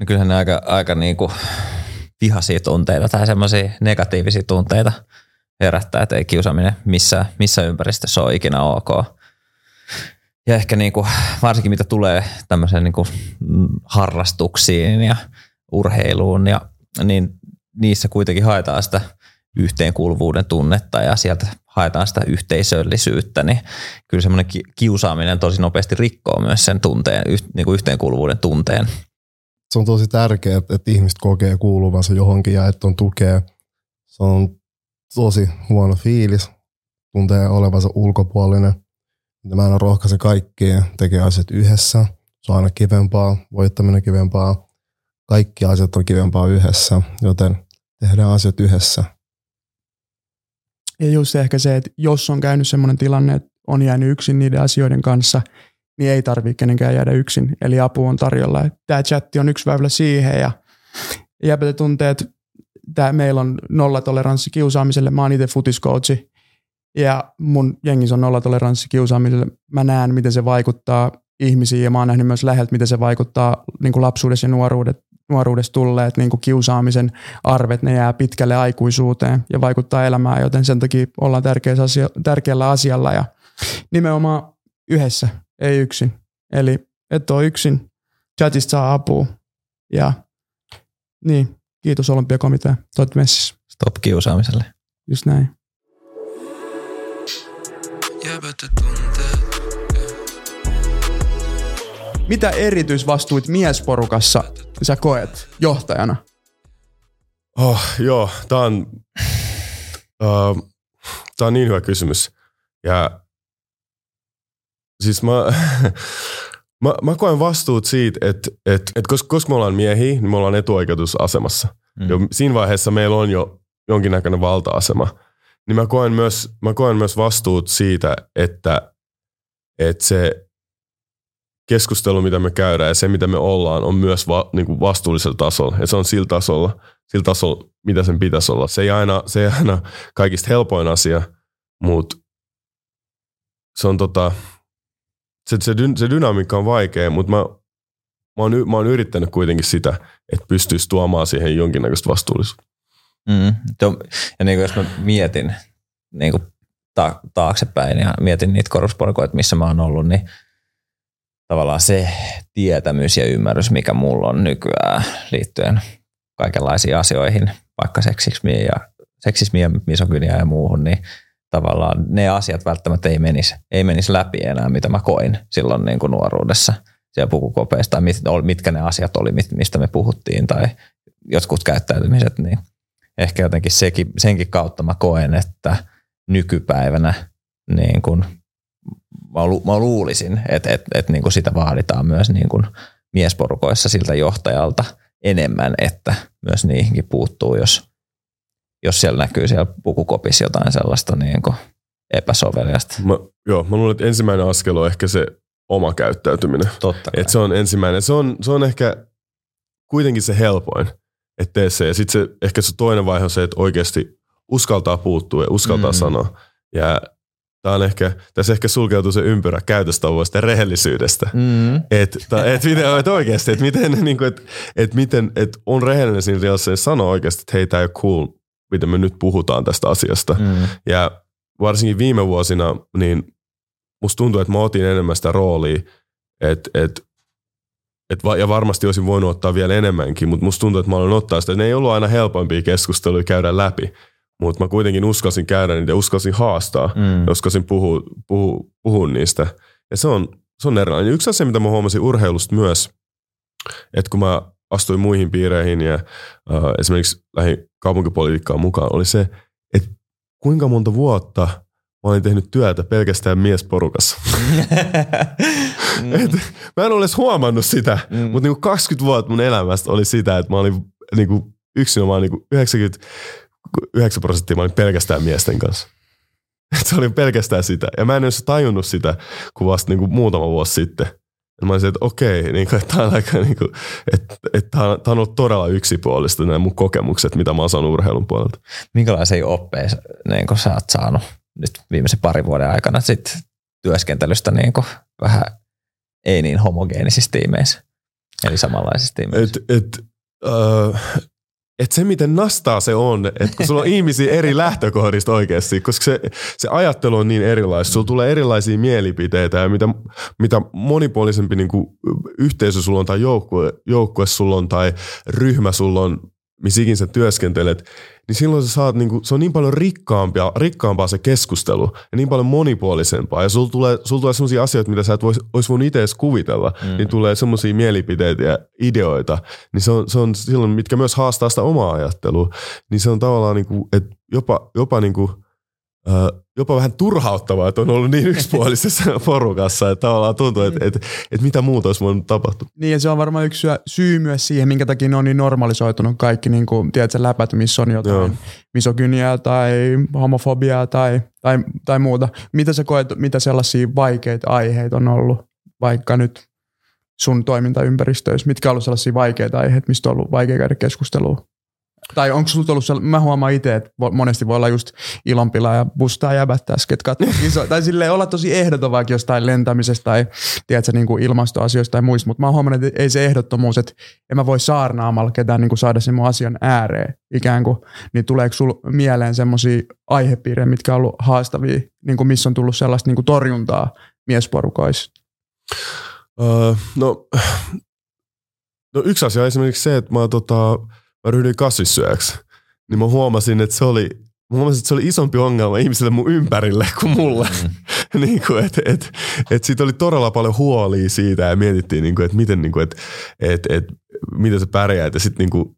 No kyllähän ne aika, aika niinku vihaisia tunteita tai semmoisia negatiivisia tunteita herättää, että ei kiusaaminen missä, missä ympäristössä ole ikinä ok. Ja ehkä niinku, varsinkin mitä tulee tämmöiseen niinku mm, harrastuksiin ja urheiluun, ja, niin niissä kuitenkin haetaan sitä yhteenkuuluvuuden tunnetta ja sieltä haetaan sitä yhteisöllisyyttä, niin kyllä semmoinen ki- kiusaaminen tosi nopeasti rikkoo myös sen tunteen, yh- niinku yhteenkuuluvuuden tunteen. se on tosi tärkeää, että ihmiset kokee kuuluvansa johonkin ja että on tukea. Se on tosi huono fiilis, tuntee olevansa ulkopuolinen. Mä aina rohkaisen kaikkia tekee asiat yhdessä. Se on aina kivempaa, voittaminen kivempaa. Kaikki asiat on kivempaa yhdessä, joten tehdään asiat yhdessä. Ja just ehkä se, että jos on käynyt semmoinen tilanne, että on jäänyt yksin niiden asioiden kanssa, niin ei tarvitse kenenkään jäädä yksin. Eli apu on tarjolla. Tämä chatti on yksi väylä siihen ja jäbätä tuntee, että tää, meillä on nollatoleranssi kiusaamiselle. Mä oon itse futiskoutsi ja mun jengissä on nollatoleranssi kiusaamiselle. Mä näen, miten se vaikuttaa ihmisiin ja mä oon nähnyt myös läheltä, miten se vaikuttaa niin lapsuudessa ja nuoruudet, nuoruudessa tulleet niin kiusaamisen arvet, ne jää pitkälle aikuisuuteen ja vaikuttaa elämään, joten sen takia ollaan asia, tärkeällä asialla ja nimenomaan yhdessä, ei yksin. Eli et ole yksin, chatista saa apua ja niin, kiitos Olympiakomitea, te olette messissä, Stop kiusaamiselle. just näin. Mitä erityisvastuit miesporukassa sä koet johtajana? Oh, joo, tää on, uh, tää on niin hyvä kysymys. Ja siis mä, mä, mä koen vastuut siitä, että et, et koska, koska me ollaan miehiä, niin me ollaan etuoikeutusasemassa. Mm. Jo, siinä vaiheessa meillä on jo jonkinnäköinen valta-asema. Niin mä koen myös, mä koen myös vastuut siitä, että, että se keskustelu, mitä me käydään ja se, mitä me ollaan, on myös va, niin kuin vastuullisella tasolla. Ja se on sillä tasolla, sillä tasolla, mitä sen pitäisi olla. Se ei aina, se ei aina kaikista helpoin asia, mutta se on tota, se, se, dy, se dynamiikka on vaikea, mutta mä, mä, oon, mä oon yrittänyt kuitenkin sitä, että pystyisi tuomaan siihen jonkinnäköistä vastuullisuutta. Mm. Tuo- Ja niin kuin jos mä mietin niin kuin ta- taaksepäin ja mietin niitä korusporukoita, missä mä oon ollut, niin tavallaan se tietämys ja ymmärrys, mikä mulla on nykyään liittyen kaikenlaisiin asioihin, vaikka seksismiin ja, seksismiin ja misogyniaan ja muuhun, niin tavallaan ne asiat välttämättä ei menisi, ei menisi läpi enää, mitä mä koin silloin niin kuin nuoruudessa siellä pukukopeissa, tai mit, mitkä ne asiat oli, mistä me puhuttiin, tai jotkut käyttäytymiset, niin ehkä jotenkin sekin, senkin kautta mä koen, että nykypäivänä niin kun, mä, lu, mä luulisin, että, että, että niin kun sitä vaaditaan myös niin kun miesporukoissa siltä johtajalta enemmän, että myös niihinkin puuttuu, jos, jos siellä näkyy siellä pukukopissa jotain sellaista niin kuin epäsoveliasta. Mä, joo, mä luulen, että ensimmäinen askel on ehkä se oma käyttäytyminen. Totta kai. Et se on ensimmäinen. Se on, se on ehkä kuitenkin se helpoin, että tee se. Ja sitten se, ehkä se toinen vaihe on se, että oikeasti uskaltaa puuttua ja uskaltaa Mm. sanoa. Ja tää on ehkä, tässä ehkä sulkeutuu se ympyrä käytöstavoista ja rehellisyydestä. Mm. Et, ta, et, miten, et oikeasti, että miten, niin kuin, et, et miten et on rehellinen siinä reelassa ja sanoo oikeasti, että hei, tämä ei ole cool, miten me nyt puhutaan tästä asiasta. Mm. Ja varsinkin viime vuosina, niin musta tuntuu, että mä otin enemmän sitä roolia, että et, et, ja varmasti olisin voinut ottaa vielä enemmänkin, mutta musta tuntuu, että mä olen ottaa sitä. Ne ei ollut aina helpompia keskusteluja käydä läpi, mutta mä kuitenkin uskalsin käydä niitä ja uskalsin haastaa Mm. ja uskalsin puhua, puhua, puhua niistä. Ja se on, se on erilainen. Yksi asia, mitä mä huomasin urheilusta myös, että kun mä astuin muihin piireihin ja äh, esimerkiksi lähdin kaupunkipolitiikkaan mukaan, oli se, että kuinka monta vuotta mä olin tehnyt työtä pelkästään miesporukassa. Et, mä en ole edes huomannut sitä, Mm. mm. mutta niinku 20 vuotta mun elämästä oli sitä, että mä olin niinku yksinomaan niinku 99 prosenttia mä olin pelkästään miesten kanssa. Et se oli pelkästään sitä. Ja mä en edes tajunnut sitä, kun vasta niinku muutama vuosi sitten. Ja mä olisin, että okei, niinku, että tämä on, aika, niinku, että, että tää on, ollut todella yksipuolista nämä mun kokemukset, mitä mä oon saanut urheilun puolelta. Minkälaisia oppeja niin sä oot saanut nyt viimeisen parin vuoden aikana sit työskentelystä niin kun vähän ei niin homogeenisissa tiimeissä, eli samanlaisissa tiimeissä? Et, et, äh, et se, miten nastaa se on, että kun sulla on ihmisiä eri lähtökohdista oikeasti, koska se, se ajattelu on niin erilaista. Sulla tulee erilaisia mielipiteitä ja mitä, mitä monipuolisempi niin kuin yhteisö sulla on tai joukkue, joukkue sulla on tai ryhmä sulla on, missä ikinä sä työskentelet, niin silloin sä saat, niin kuin, se on niin paljon rikkaampaa, rikkaampaa se keskustelu ja niin paljon monipuolisempaa. Ja sulla tulee, sulla tulee sellaisia asioita, mitä sä et vois, olisi voinut itse edes kuvitella. Mm. Niin tulee semmoisia mielipiteitä ja ideoita, niin se on, se on silloin, mitkä myös haastaa sitä omaa ajattelua. Niin se on tavallaan, niin kuin, että jopa, jopa niin kuin, jopa vähän turhauttavaa, että on ollut niin yksipuolisessa porukassa, että tavallaan tuntuu, että, että, että mitä muuta olisi voinut tapahtua. Niin ja se on varmaan yksi syy- syy myös siihen, minkä takia ne on niin normalisoitunut kaikki niin kuin, tiedätkö, läpät, missä on jotain Joo. misogyniaa tai homofobiaa tai, tai, tai muuta. Mitä sä koet, mitä sellaisia vaikeita aiheita on ollut vaikka nyt sun toimintaympäristöissä? Mitkä on ollut sellaisia vaikeita aiheita, mistä on ollut vaikea käydä keskustelua? Tai onko sulla ollut sellainen, mä huomaan itse, että monesti voi olla just ilonpila ja bustaa jäbät tässä, ketkä kisoja. tai silleen olla tosi ehdoton vaikka jostain lentämisestä tai tiedätkö, niin kuin ilmastoasioista tai muista, mutta mä oon huomannut, että ei se ehdottomuus, että en mä voi saarnaamalla ketään niin kuin saada sen mun asian ääreen ikään kuin, niin tuleeko sulla mieleen semmoisia aihepiirejä, mitkä on ollut haastavia, niin kuin missä on tullut sellaista niin kuin torjuntaa miesporukoissa? Uh, no, no yksi asia on esimerkiksi se, että mä, tota, mä ryhdyin kasvissyöjäksi. Niin mä huomasin, että se oli, mä huomasin, että se oli isompi ongelma ihmisille mun ympärille kuin mulle. Mm. niin kuin, et, et, et siitä oli todella paljon huolia siitä ja mietittiin, niin kuin, että miten, niin kuin, et, et, et, miten sä pärjäät. Ja sit, niin kuin,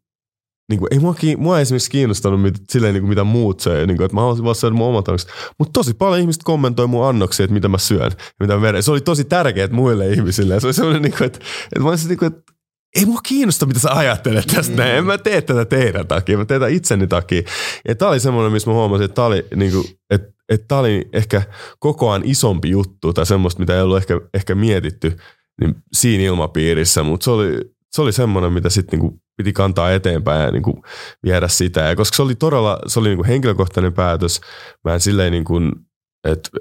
niin kuin, ei mua, kiin- mua ei esimerkiksi kiinnostanut mit, silleen, niin kuin, mitä muut söi, niin kuin, että mä haluaisin vaan syödä mun omat annokset. Mutta tosi paljon ihmiset kommentoi mun annoksia, että mitä mä syön ja mitä mä vedän. Se oli tosi tärkeää muille ihmisille. Ja se oli semmoinen, niin kuin, että, että mä olisin, niin kuin, että ei mua kiinnosta, mitä sä ajattelet tästä mm. näin. En mä tee tätä teidän takia, mä teen tätä itseni takia. Ja tää oli semmoinen, missä mä huomasin, että tää oli, niin kuin, että, että tää oli ehkä kokoaan isompi juttu tai semmoista, mitä ei ollut ehkä, ehkä mietitty niin siinä ilmapiirissä, mutta se oli, se oli semmoinen, mitä sitten niinku piti kantaa eteenpäin ja niinku viedä sitä. Ja koska se oli todella, se oli niinku henkilökohtainen päätös, mä en silleen niinku, että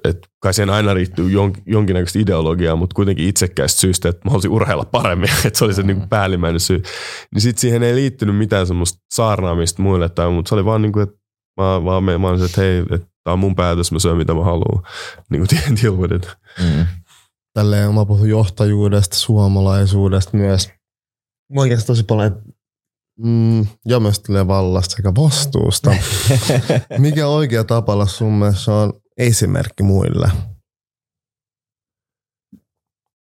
et kai siihen aina riittyy jon, jonkinnäköistä ideologiaa, mutta kuitenkin itsekkäistä syystä, että mä haluaisin urheilla paremmin, että se oli se niinku päällimmäinen syy. Niin sitten siihen ei liittynyt mitään semmoista saarnaamista muille tai mutta se oli vaan niinku, että mä, vaan me, mä olin se, että hei, että tää on mun päätös, mä syön mitä mä haluan. Niin kuin deal with it. Mm. Tälleen mä puhun johtajuudesta, suomalaisuudesta myös. Mä oikeastaan tosi paljon, että mm, ja myös tulee vallasta sekä vastuusta. Mikä oikea tapa olla sun mielestä on esimerkki muille?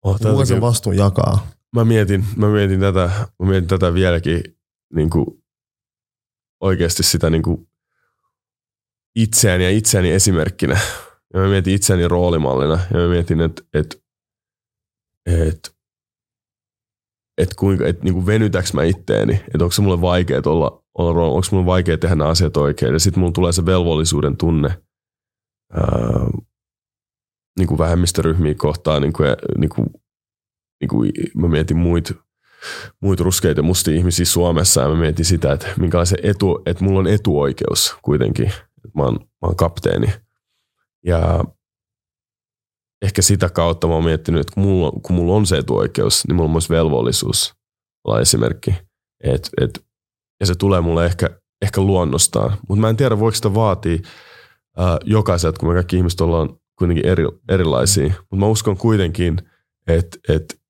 Oh, Kuka sen vastuun jakaa? mä mietin, mä mietin tätä, mä mietin tätä vieläkin niin kuin oikeasti sitä niin kuin itseäni ja itseäni esimerkkinä. Ja mä mietin itseäni roolimallina ja mä mietin, että et, et, et kuinka, et niin kuin venytäks mä itteeni, että onko se mulle vaikea olla, olla onko mulle vaikea tehdä nämä asiat oikein. Ja sitten mulla tulee se velvollisuuden tunne ää, niin kuin vähemmistöryhmiä kohtaan, niin kuin, niin kuin, niin kuin mä mietin muita muit ruskeita ja mustia ihmisiä Suomessa ja mä mietin sitä, että minkälaisen etu, että mulla on etuoikeus kuitenkin, että mä oon, mä oon kapteeni. Ja ehkä sitä kautta mä oon miettinyt, että kun mulla, kun mulla on se etuoikeus, niin mulla on myös velvollisuus olla esimerkki. Et, et, ja se tulee mulle ehkä, ehkä luonnostaan. Mutta mä en tiedä, voiko sitä vaatia ää, jokaiselta, kun me kaikki ihmiset ollaan kuitenkin eri, erilaisia. Mutta mä uskon kuitenkin, että et,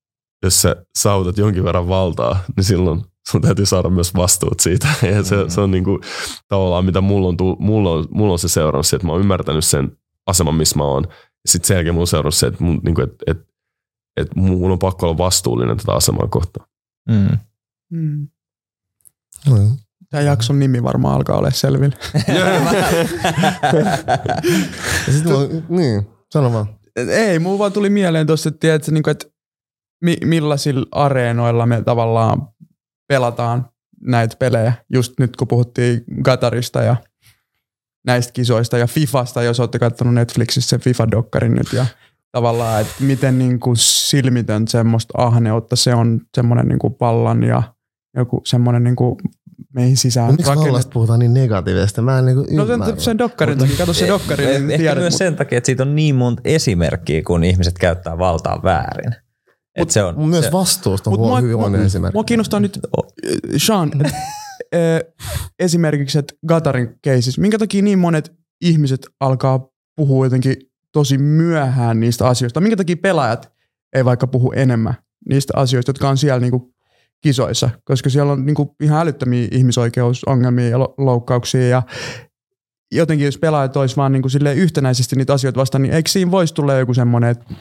jos sä saavutat jonkin verran valtaa, niin silloin sun täytyy saada myös vastuut siitä. Ja se, se on niinku, tavallaan, mitä mulla on, tullut, mulla on, mulla on se seuraus, että mä oon ymmärtänyt sen aseman, missä mä oon. Sitten sen jälkeen mulla on seuraus se, että, mun, niinku, että, että, että mun on pakko olla vastuullinen tätä asemaa kohtaan. Mm. Mm. Mm. Tämä jakson nimi varmaan alkaa olla selvillä. Ja sit mulla, niin, sano vaan. Ei, mulla vaan tuli mieleen tuossa, että, tiedätkö, niin kuin, että mi- millaisilla areenoilla me tavallaan pelataan näitä pelejä. Just nyt kun puhuttiin Gatarista ja näistä kisoista ja Fifasta, jos olette katsonut Netflixissä sen FIFA-dokkarin nyt ja tavallaan, että miten niin kuin silmitön semmoista ahneutta se on semmoinen niin kuin pallan ja joku semmoinen niin kuin meihin sisään Mut Miksi vallasta puhutaan niin negatiivisesti? Mä en niinku No ymmärrä. sen, sen dokkarin takia, kato se dokkari, Eh, niin Ehkä myös mut- sen takia, että siitä on niin monta esimerkkiä, kun ihmiset käyttää valtaa väärin. Et se on, Myös se, vastuusta on Mut mua, hyvin mua, monen esimerkki. mua kiinnostaa nyt, Sean, et, esimerkiksi, että Gatarin keisissä, minkä takia niin monet ihmiset alkaa puhua jotenkin tosi myöhään niistä asioista? Minkä takia pelaajat ei vaikka puhu enemmän niistä asioista, jotka on siellä niinku kisoissa? Koska siellä on niinku ihan älyttömiä ihmisoikeusongelmia ja lo- loukkauksia ja jotenkin jos pelaajat olisi vaan niinku silleen yhtenäisesti niitä asioita vastaan, niin eikö siinä voisi tulla joku semmoinen, että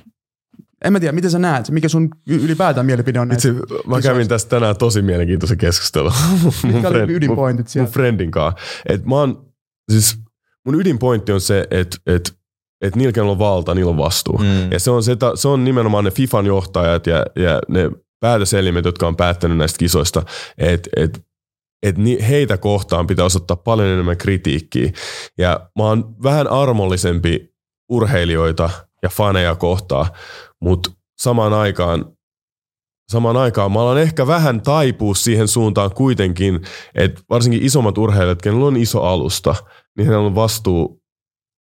en mä tiedä, miten sä näet, mikä sun ylipäätään mielipide on? Itse, mä kävin tästä tänään tosi mielenkiintoisen keskustelun. Oli friend- ydinpointit mun, mun friendin kanssa. Et mä oon, siis mun ydinpointti on se, että et, et niillä, kenellä on valta, niillä on vastuu. Mm. Ja se on, se, se on nimenomaan ne FIFAn johtajat ja, ja ne päätöselimet, jotka on päättänyt näistä kisoista, että et, et heitä kohtaan pitää osoittaa paljon enemmän kritiikkiä. Ja mä oon vähän armollisempi urheilijoita ja faneja kohtaan, mutta samaan aikaan samaan aikaan mä alan ehkä vähän taipua siihen suuntaan kuitenkin, että varsinkin isommat urheilijat, kenellä on iso alusta, niin heillä on vastuu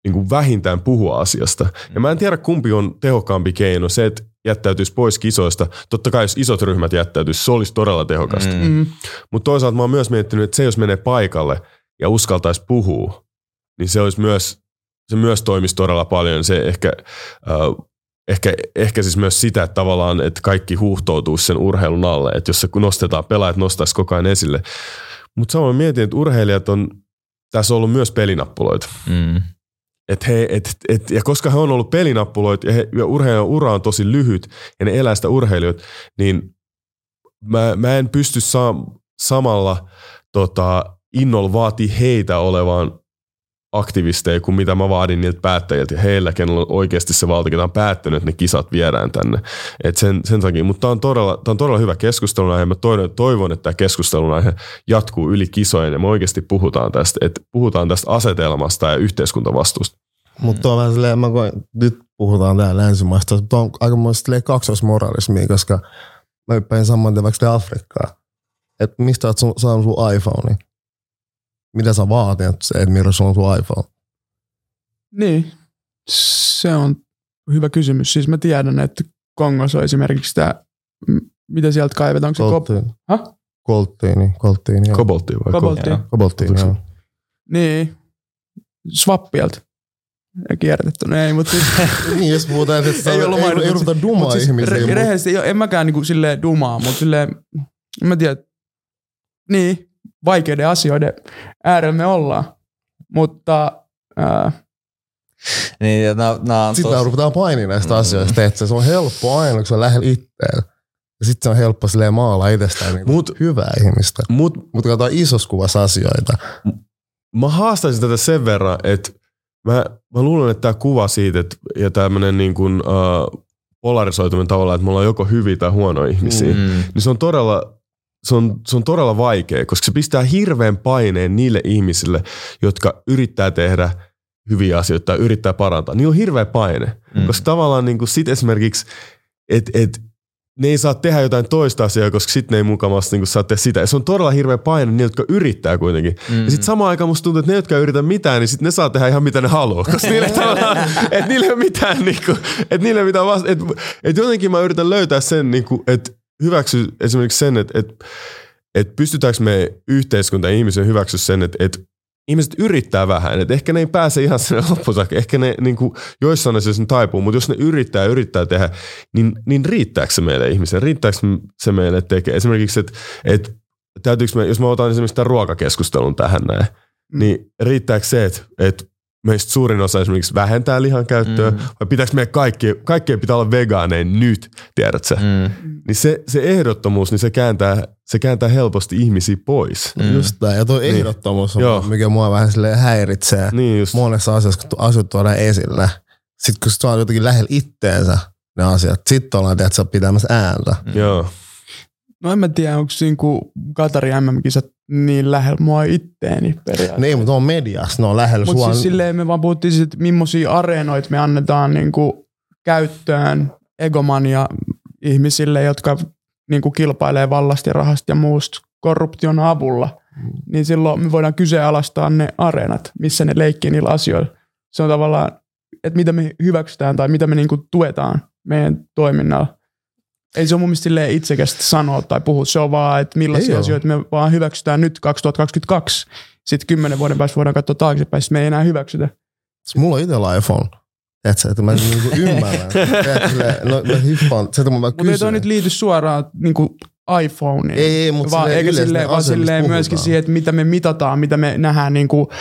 niin kuin vähintään puhua asiasta. Ja mä en tiedä, kumpi on tehokkaampi keino. Se, että jättäytyisi pois kisoista. Totta kai, jos isot ryhmät jättäytyisi, se olisi todella tehokasta. Mm. Mm. Mutta toisaalta mä oon myös miettinyt, että se, jos menee paikalle ja uskaltaisi puhua, niin se olisi myös, se myös toimisi todella paljon. Se ehkä, äh, ehkä, ehkä siis myös sitä, että tavallaan, että kaikki huuhtoutuisi sen urheilun alle. Että jos se nostetaan, pelaajat nostaisi koko ajan esille. Mutta samoin mietin, että urheilijat on tässä ollut myös pelinappuloita. Mm. Et he, et, et, ja koska he on ollut pelinappuloita ja, he, ja urheilijan ura on tosi lyhyt ja ne elää sitä urheilijoita, niin mä, mä en pysty saa, samalla tota, innolla vaatii heitä olevan aktivisteja kuin mitä mä vaadin niiltä päättäjiltä ja heillä, kenellä on oikeasti se valta, on päättänyt, että ne kisat viedään tänne. Et sen, sen takia, mutta tämä on, todella, on todella hyvä keskustelun aihe. Mä toivon, toivon, että tämä keskustelun aihe jatkuu yli kisojen ja me oikeasti puhutaan tästä, että puhutaan tästä asetelmasta ja yhteiskuntavastuusta. Mutta on vähän silleen, mä koen, nyt puhutaan täällä länsimaista, mutta on aika muista kaksoismoralismia, koska mä hyppäin saman tien vaikka Afrikkaa. Että mistä oot saanut sun iPhone? Mitä sä vaatit, se, että milloin sulla on sun iPhone? Niin, se on hyvä kysymys. Siis mä tiedän, että Kongossa on esimerkiksi tämä, mitä sieltä kaivetaan, onko se kop- Kolttiin. Häh? Kolttiini, kolttiini. joo. Koboltti vai koboltti? Joo. Kobolttiini, joo. Niin, swappielta. Ja kierrätetty. No ei, mutta siis, niin, jos puhutaan, että Ei ei, ollut ei, mainittu, ei ruveta mut dumaa siis ihmisiä. re- rehellisesti, ei, en mäkään niinku silleen dumaa, mutta silleen, en mä tiedä, niin, vaikeiden asioiden äärellä me ollaan. Mutta ää, Niin, ja nää, nää on Sitten tos... me ruvetaan painimaan näistä Mm. asioista, että se on helppo aina, kun se on lähellä itseään. Ja sitten se on helppo silleen maalaa itsestään niin Mut- hyvää ihmistä. Mut Mutta katsotaan isossa kuvassa asioita. mä haastaisin tätä sen verran, että mä, mä luulen, että tämä kuva siitä, että, ja tämmöinen niin kuin, uh, polarisoituminen tavallaan, että me ollaan joko hyviä tai huonoja ihmisiä. Mm. niin se on todella se on, se on todella vaikea, koska se pistää hirveän paineen niille ihmisille, jotka yrittää tehdä hyviä asioita tai yrittää parantaa. Niillä on hirveä paine, Mm. koska tavallaan niin kuin sit esimerkiksi, että et, ne ei saa tehdä jotain toista asiaa, koska sitten ne ei mukavasti niin saa tehdä sitä. Ja se on todella hirveä paine niille, jotka yrittää kuitenkin. Mm. Ja sitten samaan aikaan musta tuntuu, että ne, jotka ei yritä mitään, niin sitten ne saa tehdä ihan mitä ne haluaa. Koska niille, että niille ei ole mitään, niin kuin, että niille mitään vasta. Että, että jotenkin mä yritän löytää sen, niin kuin, että hyväksy esimerkiksi sen, että, että, että pystytäänkö me yhteiskunta ja ihmisen hyväksyä sen, että, että ihmiset yrittää vähän, että ehkä ne ei pääse ihan sinne loppuun saakka, ehkä ne niin kuin, joissain asioissa ne taipuu, mutta jos ne yrittää yrittää tehdä, niin, niin riittääkö se meille ihmisen, riittääkö se meille tekee? Esimerkiksi, että, että täytyykö me, jos mä otan esimerkiksi tämän ruokakeskustelun tähän näin, mm. niin riittääkö se, että, että meistä suurin osa esimerkiksi vähentää lihan käyttöä, mm. vai pitääkö meidän kaikki, kaikkien pitää olla vegaaneja nyt, tiedätkö mm. Niin se, se ehdottomuus, niin se kääntää, se kääntää helposti ihmisiä pois. Mm. Just tämä, ja tuo niin. ehdottomuus on, Joo. mikä mua vähän silleen häiritsee niin just. monessa asiassa, kun asiat tuodaan esille. Sitten kun se on jotenkin lähellä itteensä ne asiat, sitten ollaan tiedätkö, pitämässä ääntä. Mm. Joo. No en mä tiedä, onko siinä kuin Katari MM-kisat niin lähellä mua itteeni periaatteessa. Niin, mutta on mediassa, ne on lähellä Mutta siis silleen me vaan puhuttiin siitä, että millaisia areenoita me annetaan niin kuin käyttöön egomania ihmisille, jotka niin kuin kilpailee vallasta ja rahasta ja muusta korruption avulla. Mm. Niin silloin me voidaan kyseenalaistaa ne areenat, missä ne leikkii niillä asioilla. Se on tavallaan, että mitä me hyväksytään tai mitä me niin kuin tuetaan meidän toiminnalla ei se ole mun mielestä itsekästä sanoa tai puhua. Se on vaan, että millaisia ei asioita ole. me vaan hyväksytään nyt 2022. Sitten kymmenen vuoden päästä voidaan katsoa taaksepäin, me ei enää hyväksytä. Mulla on itsellä iPhone. Tiedätkö, että mä niinku ymmärrän. Tiedätkö, no, mä hiffaan. Se, että mä mutta ei toi nyt liity suoraan niinku iPhoneen. Ei, ei mutta vaan, eikä silleen, vaan silleen myöskin siihen, että mitä me mitataan, mitä me nähdään niinku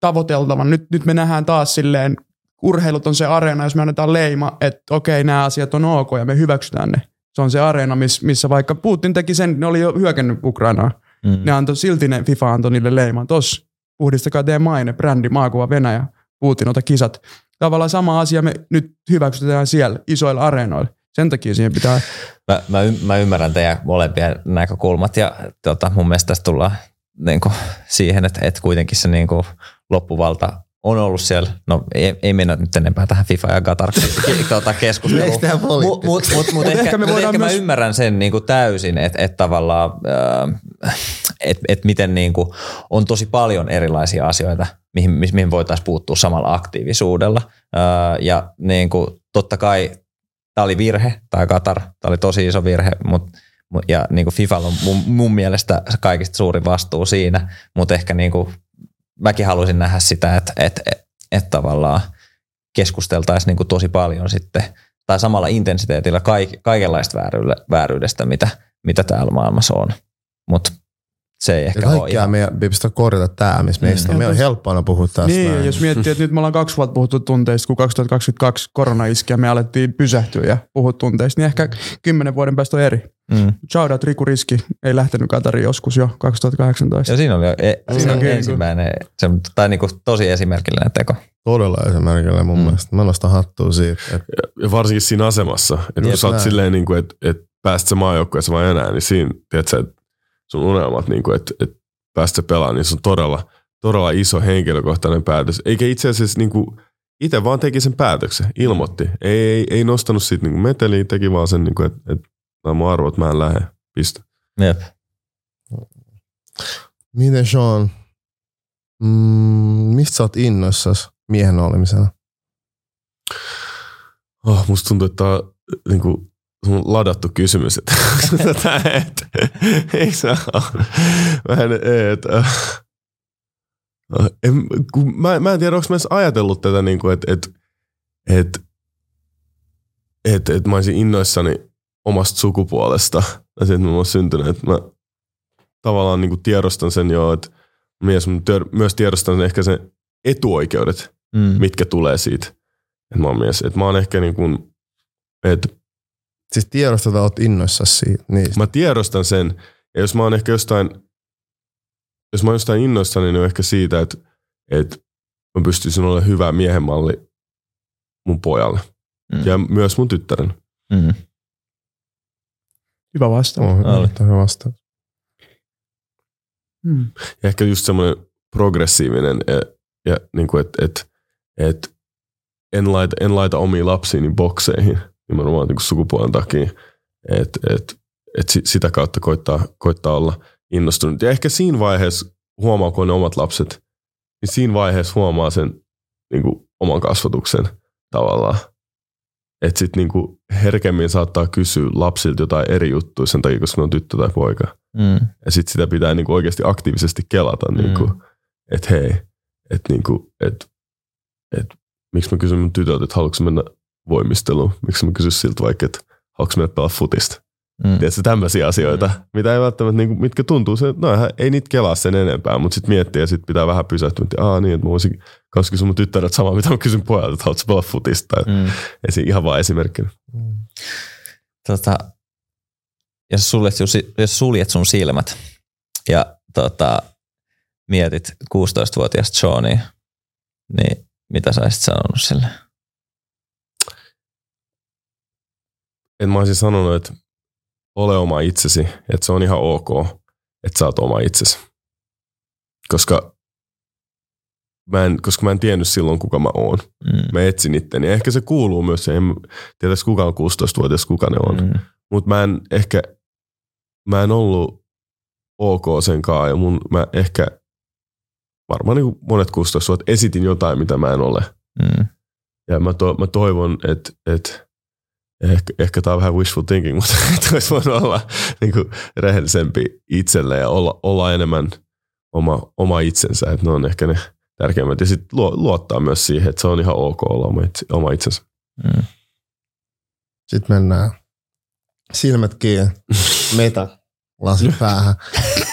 tavoiteltavan. Nyt, nyt me nähdään taas silleen urheilut on se areena, jos me annetaan leima, että okei, nämä asiat on ok ja me hyväksytään ne. Se on se areena, missä vaikka Putin teki sen, ne oli jo hyökännyt Ukrainaan. Mm. Ne antoi silti ne FIFA antoi niille leiman. Tos, puhdistakaa teidän maine, brändi, maakuva Venäjä, Putin, ota kisat. Tavallaan sama asia me nyt hyväksytetään siellä isoilla areenoilla. Sen takia siihen pitää... Mä, mä, y- mä ymmärrän teidän molempien näkökulmat ja tota, mun mielestä tässä tullaan niin kuin, siihen, että, että kuitenkin se niin kuin, loppuvalta on ollut siellä, no ei, ei mennä nyt enempää tähän FIFA ja Qatar tuota, keskusteluun. Mutta mut, mut, mut ehkä, ehkä, me mut ehkä myös... mä ymmärrän sen niin kuin täysin, että et tavallaan, äh, että et miten niin kuin, on tosi paljon erilaisia asioita, mihin, mihin voitaisiin puuttua samalla aktiivisuudella. Äh, ja niin kuin, totta kai tämä oli virhe, tämä Qatar, tämä oli tosi iso virhe, mutta ja niin kuin FIFA on mun, mun mielestä kaikista suurin vastuu siinä, mutta ehkä niin kuin mäkin haluaisin nähdä sitä, että, että, että, että tavallaan keskusteltaisiin niin kuin tosi paljon sitten, tai samalla intensiteetillä kaik, kaikenlaista vääryydestä, mitä, mitä täällä maailmassa on. Mutta se ei ehkä ja ole ihan... meidän pitää korjata tämä, missä meistä mm. on. Meidän on helppo aina puhua tästä. Niin, näin. jos miettii, että nyt me ollaan kaksi vuotta puhuttu tunteista, kun 2022 korona iski ja me alettiin pysähtyä ja puhua tunteista, niin ehkä kymmenen vuoden päästä on eri. Mm. Shoutout Riku Riski, ei lähtenyt Katariin joskus jo 2018. Ja siinä oli jo e- siinä oli ensimmäinen, se, tai niinku tosi esimerkillinen teko. Todella esimerkillinen mun mm. mielestä. Mä nostan hattua siitä. Että... Ja varsinkin siinä asemassa, että kun sä oot silleen, niin kuin, että, että päästä se maajoukkueessa vai enää, niin siinä, tiedätkö, että sun unelmat, niin kuin, että, että päästä pelaamaan, niin se on todella, todella iso henkilökohtainen päätös. Eikä itse asiassa niin kuin, itse vaan teki sen päätöksen, ilmoitti. Ei, ei, ei nostanut siitä niin meteliä, teki vaan sen, niin kuin, että, että nämä mun arvot, mä en lähde. Piste. Jep. Miten Sean, mm, mistä sä oot innoissasi miehen olemisena? Oh, musta tuntuu, että tämä on niin kuin, sun ladattu kysymys, että tätä, et, eikö sä vähän, että en, kun mä, mä en tiedä, onko mä edes ajatellut tätä, niin kuin, että et, et, et, et mä olisin innoissani omasta sukupuolesta ja siitä, että mä oon syntynyt. Että mä tavallaan niin kuin tiedostan sen jo, että mies, myös tiedostan ehkä sen etuoikeudet, mm. mitkä tulee siitä, että mä oon mies. Että mä oon ehkä niin kuin, että Siis tiedostat, että oot innoissasi siitä, niistä. Mä tiedostan sen. Ja jos mä oon ehkä jostain, jos mä oon jostain innoissani, niin on ehkä siitä, että, että mä pystyisin olemaan hyvä miehenmalli mun pojalle. Mm. Ja myös mun tyttären. Mm. Hyvä vastaus. Oh, hyvä, hyvä vastaus. Mm. Ja ehkä just semmoinen progressiivinen, ja, ja niin kuin, että et, et en, laita, en laita omia lapsiini bokseihin nimenomaan niin sukupuolen takia. Et, et, et si- sitä kautta koittaa, koittaa olla innostunut. Ja ehkä siinä vaiheessa huomaa, kun on ne omat lapset, niin siinä vaiheessa huomaa sen niin kuin, oman kasvatuksen tavallaan. Että sitten niin herkemmin saattaa kysyä lapsilta jotain eri juttuja sen takia, koska ne on tyttö tai poika. Mm. Ja sitten sitä pitää niin kuin oikeasti aktiivisesti kelata, Mm. niin kuin, että hei, että niin kuin, että, että miksi mä kysyn mun tytöltä, että haluatko mennä voimisteluun? Miksi mä kysyn siltä vaikka, että haluatko mennä pelaa futista? Mm. Tiedätkö, tämmöisiä asioita, mm. mitä ei välttämättä, niin kuin, mitkä tuntuu, se, no ei niitä kelaa sen enempää, mutta sitten miettii ja sitten pitää vähän pysähtyä, että aa niin, että mä voisin kanssa kysyä mun tyttäreltä samaa, mitä mä kysyn pojalta, että haluatko pelaa futista? Mm. Mm. Esi- ihan vaan esimerkkinä. Tota, jos, suljet, sun- jos suljet sun silmät ja tota, mietit 16-vuotiaasta Johnia, niin mitä sä olisit sanonut sille? Et mä olisin sanonut, että ole oma itsesi, että se on ihan ok, että sä oot oma itsesi. Koska mä en, koska mä en tiennyt silloin, kuka mä oon. Mm. Mä etsin itteni. Ja ehkä se kuuluu myös, en tiedä kuka on 16-vuotias, kuka ne on. Mm. Mutta mä en ehkä, mä en ollut ok sen kanssa ja mun, mä ehkä varmaan niin monet 16-vuotiaat esitin jotain, mitä mä en ole. Mm. Ja mä, to, mä toivon, että et, ehkä, ehkä tämä on vähän wishful thinking, mutta että olisi voinut olla niin kuin, rehellisempi itselle ja olla, olla enemmän oma, oma itsensä. Että ne on ehkä ne tärkeimmät. Ja sitten luottaa myös siihen, että se on ihan ok olla oma, itse, oma itsensä. Mm. Sitten mennään silmät kiinni, metä, lasi päähän.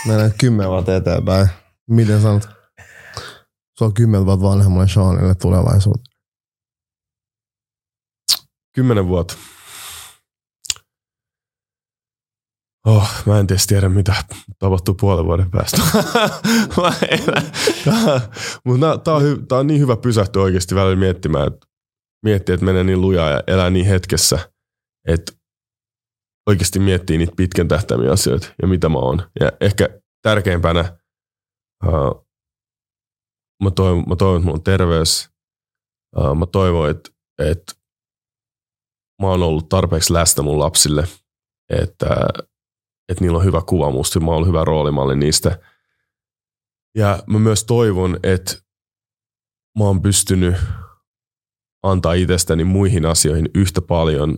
Mennään kymmenen vuotta eteenpäin. Miten sanot? Se on kymmenen vuotta vanhemmalle Seanille tulevaisuutta. Kymmenen vuotta. Oh, mä en edes tiedä, mitä tapahtuu puolen vuoden päästä. Mutta tämä on, hy- tää on niin hyvä pysähtyä oikeasti välillä miettimään, että miettiä, että menee niin lujaa ja elää niin hetkessä, että oikeasti miettii niitä pitkän tähtäimen asioita ja mitä mä oon. Ja ehkä tärkeimpänä uh, mä, toivon, mä toivon, että mulla on terveys. Uh, mä toivon, että, että mä oon ollut tarpeeksi läsnä mun lapsille, että, että niillä on hyvä kuva musta, mä oon hyvä roolimalli niistä. Ja mä myös toivon, että mä oon pystynyt antaa itsestäni muihin asioihin yhtä paljon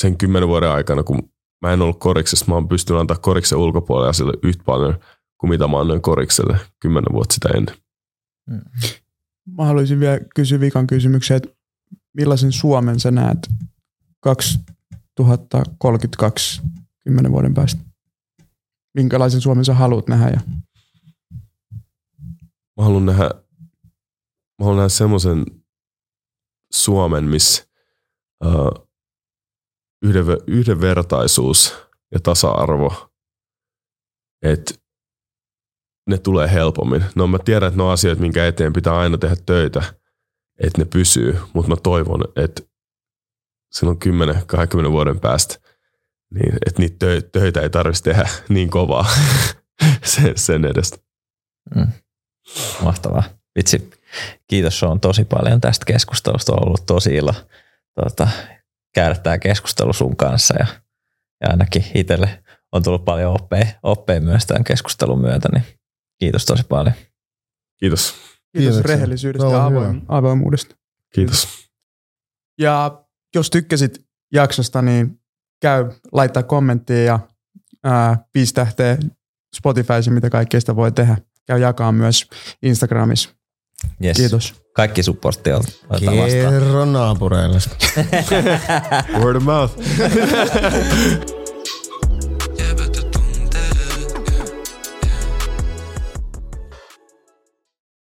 sen kymmenen vuoden aikana, kun mä en ollut koriksessa, mä oon pystynyt antaa koriksen ulkopuolelle asioille yhtä paljon kuin mitä mä annoin korikselle kymmenen vuotta sitä ennen. Mä haluaisin vielä kysyä vikan kysymyksen, että millaisen Suomen sä näet 2032 kymmenen vuoden päästä? Minkälaisen Suomen sä haluat nähdä? Ja Mä haluan nähdä, mä haluan nähdä semmoisen Suomen, missä uh, yhdenve, yhdenvertaisuus ja tasa-arvo, että ne tulee helpommin. No mä tiedän, että ne on asioita, minkä eteen pitää aina tehdä töitä, että ne pysyy, mutta mä toivon, että silloin 10-20 vuoden päästä, niin että niitä tö- töitä ei tarvitsisi tehdä niin kovaa sen, sen edestä. Mm. Mahtavaa. Vitsi, kiitos Sean tosi paljon tästä keskustelusta. On ollut tosi ilo tuota, käydä tämä keskustelu sun kanssa ja, ja ainakin itselle on tullut paljon oppeja, oppeja myös tämän keskustelun myötä, niin kiitos tosi paljon. Kiitos. kiitos Kiitoksia. rehellisyydestä ja on avoim- avoimuudesta. Kiitos. Ja jos tykkäsit jaksosta, niin käy laittaa kommenttia ja ää, viisi tähteä Spotifyssa, mitä kaikkea sitä voi tehdä. Käy jakaa myös Instagramissa. Yes. Kiitos. Kaikki supportti on. Kerro naapureille. Word of mouth.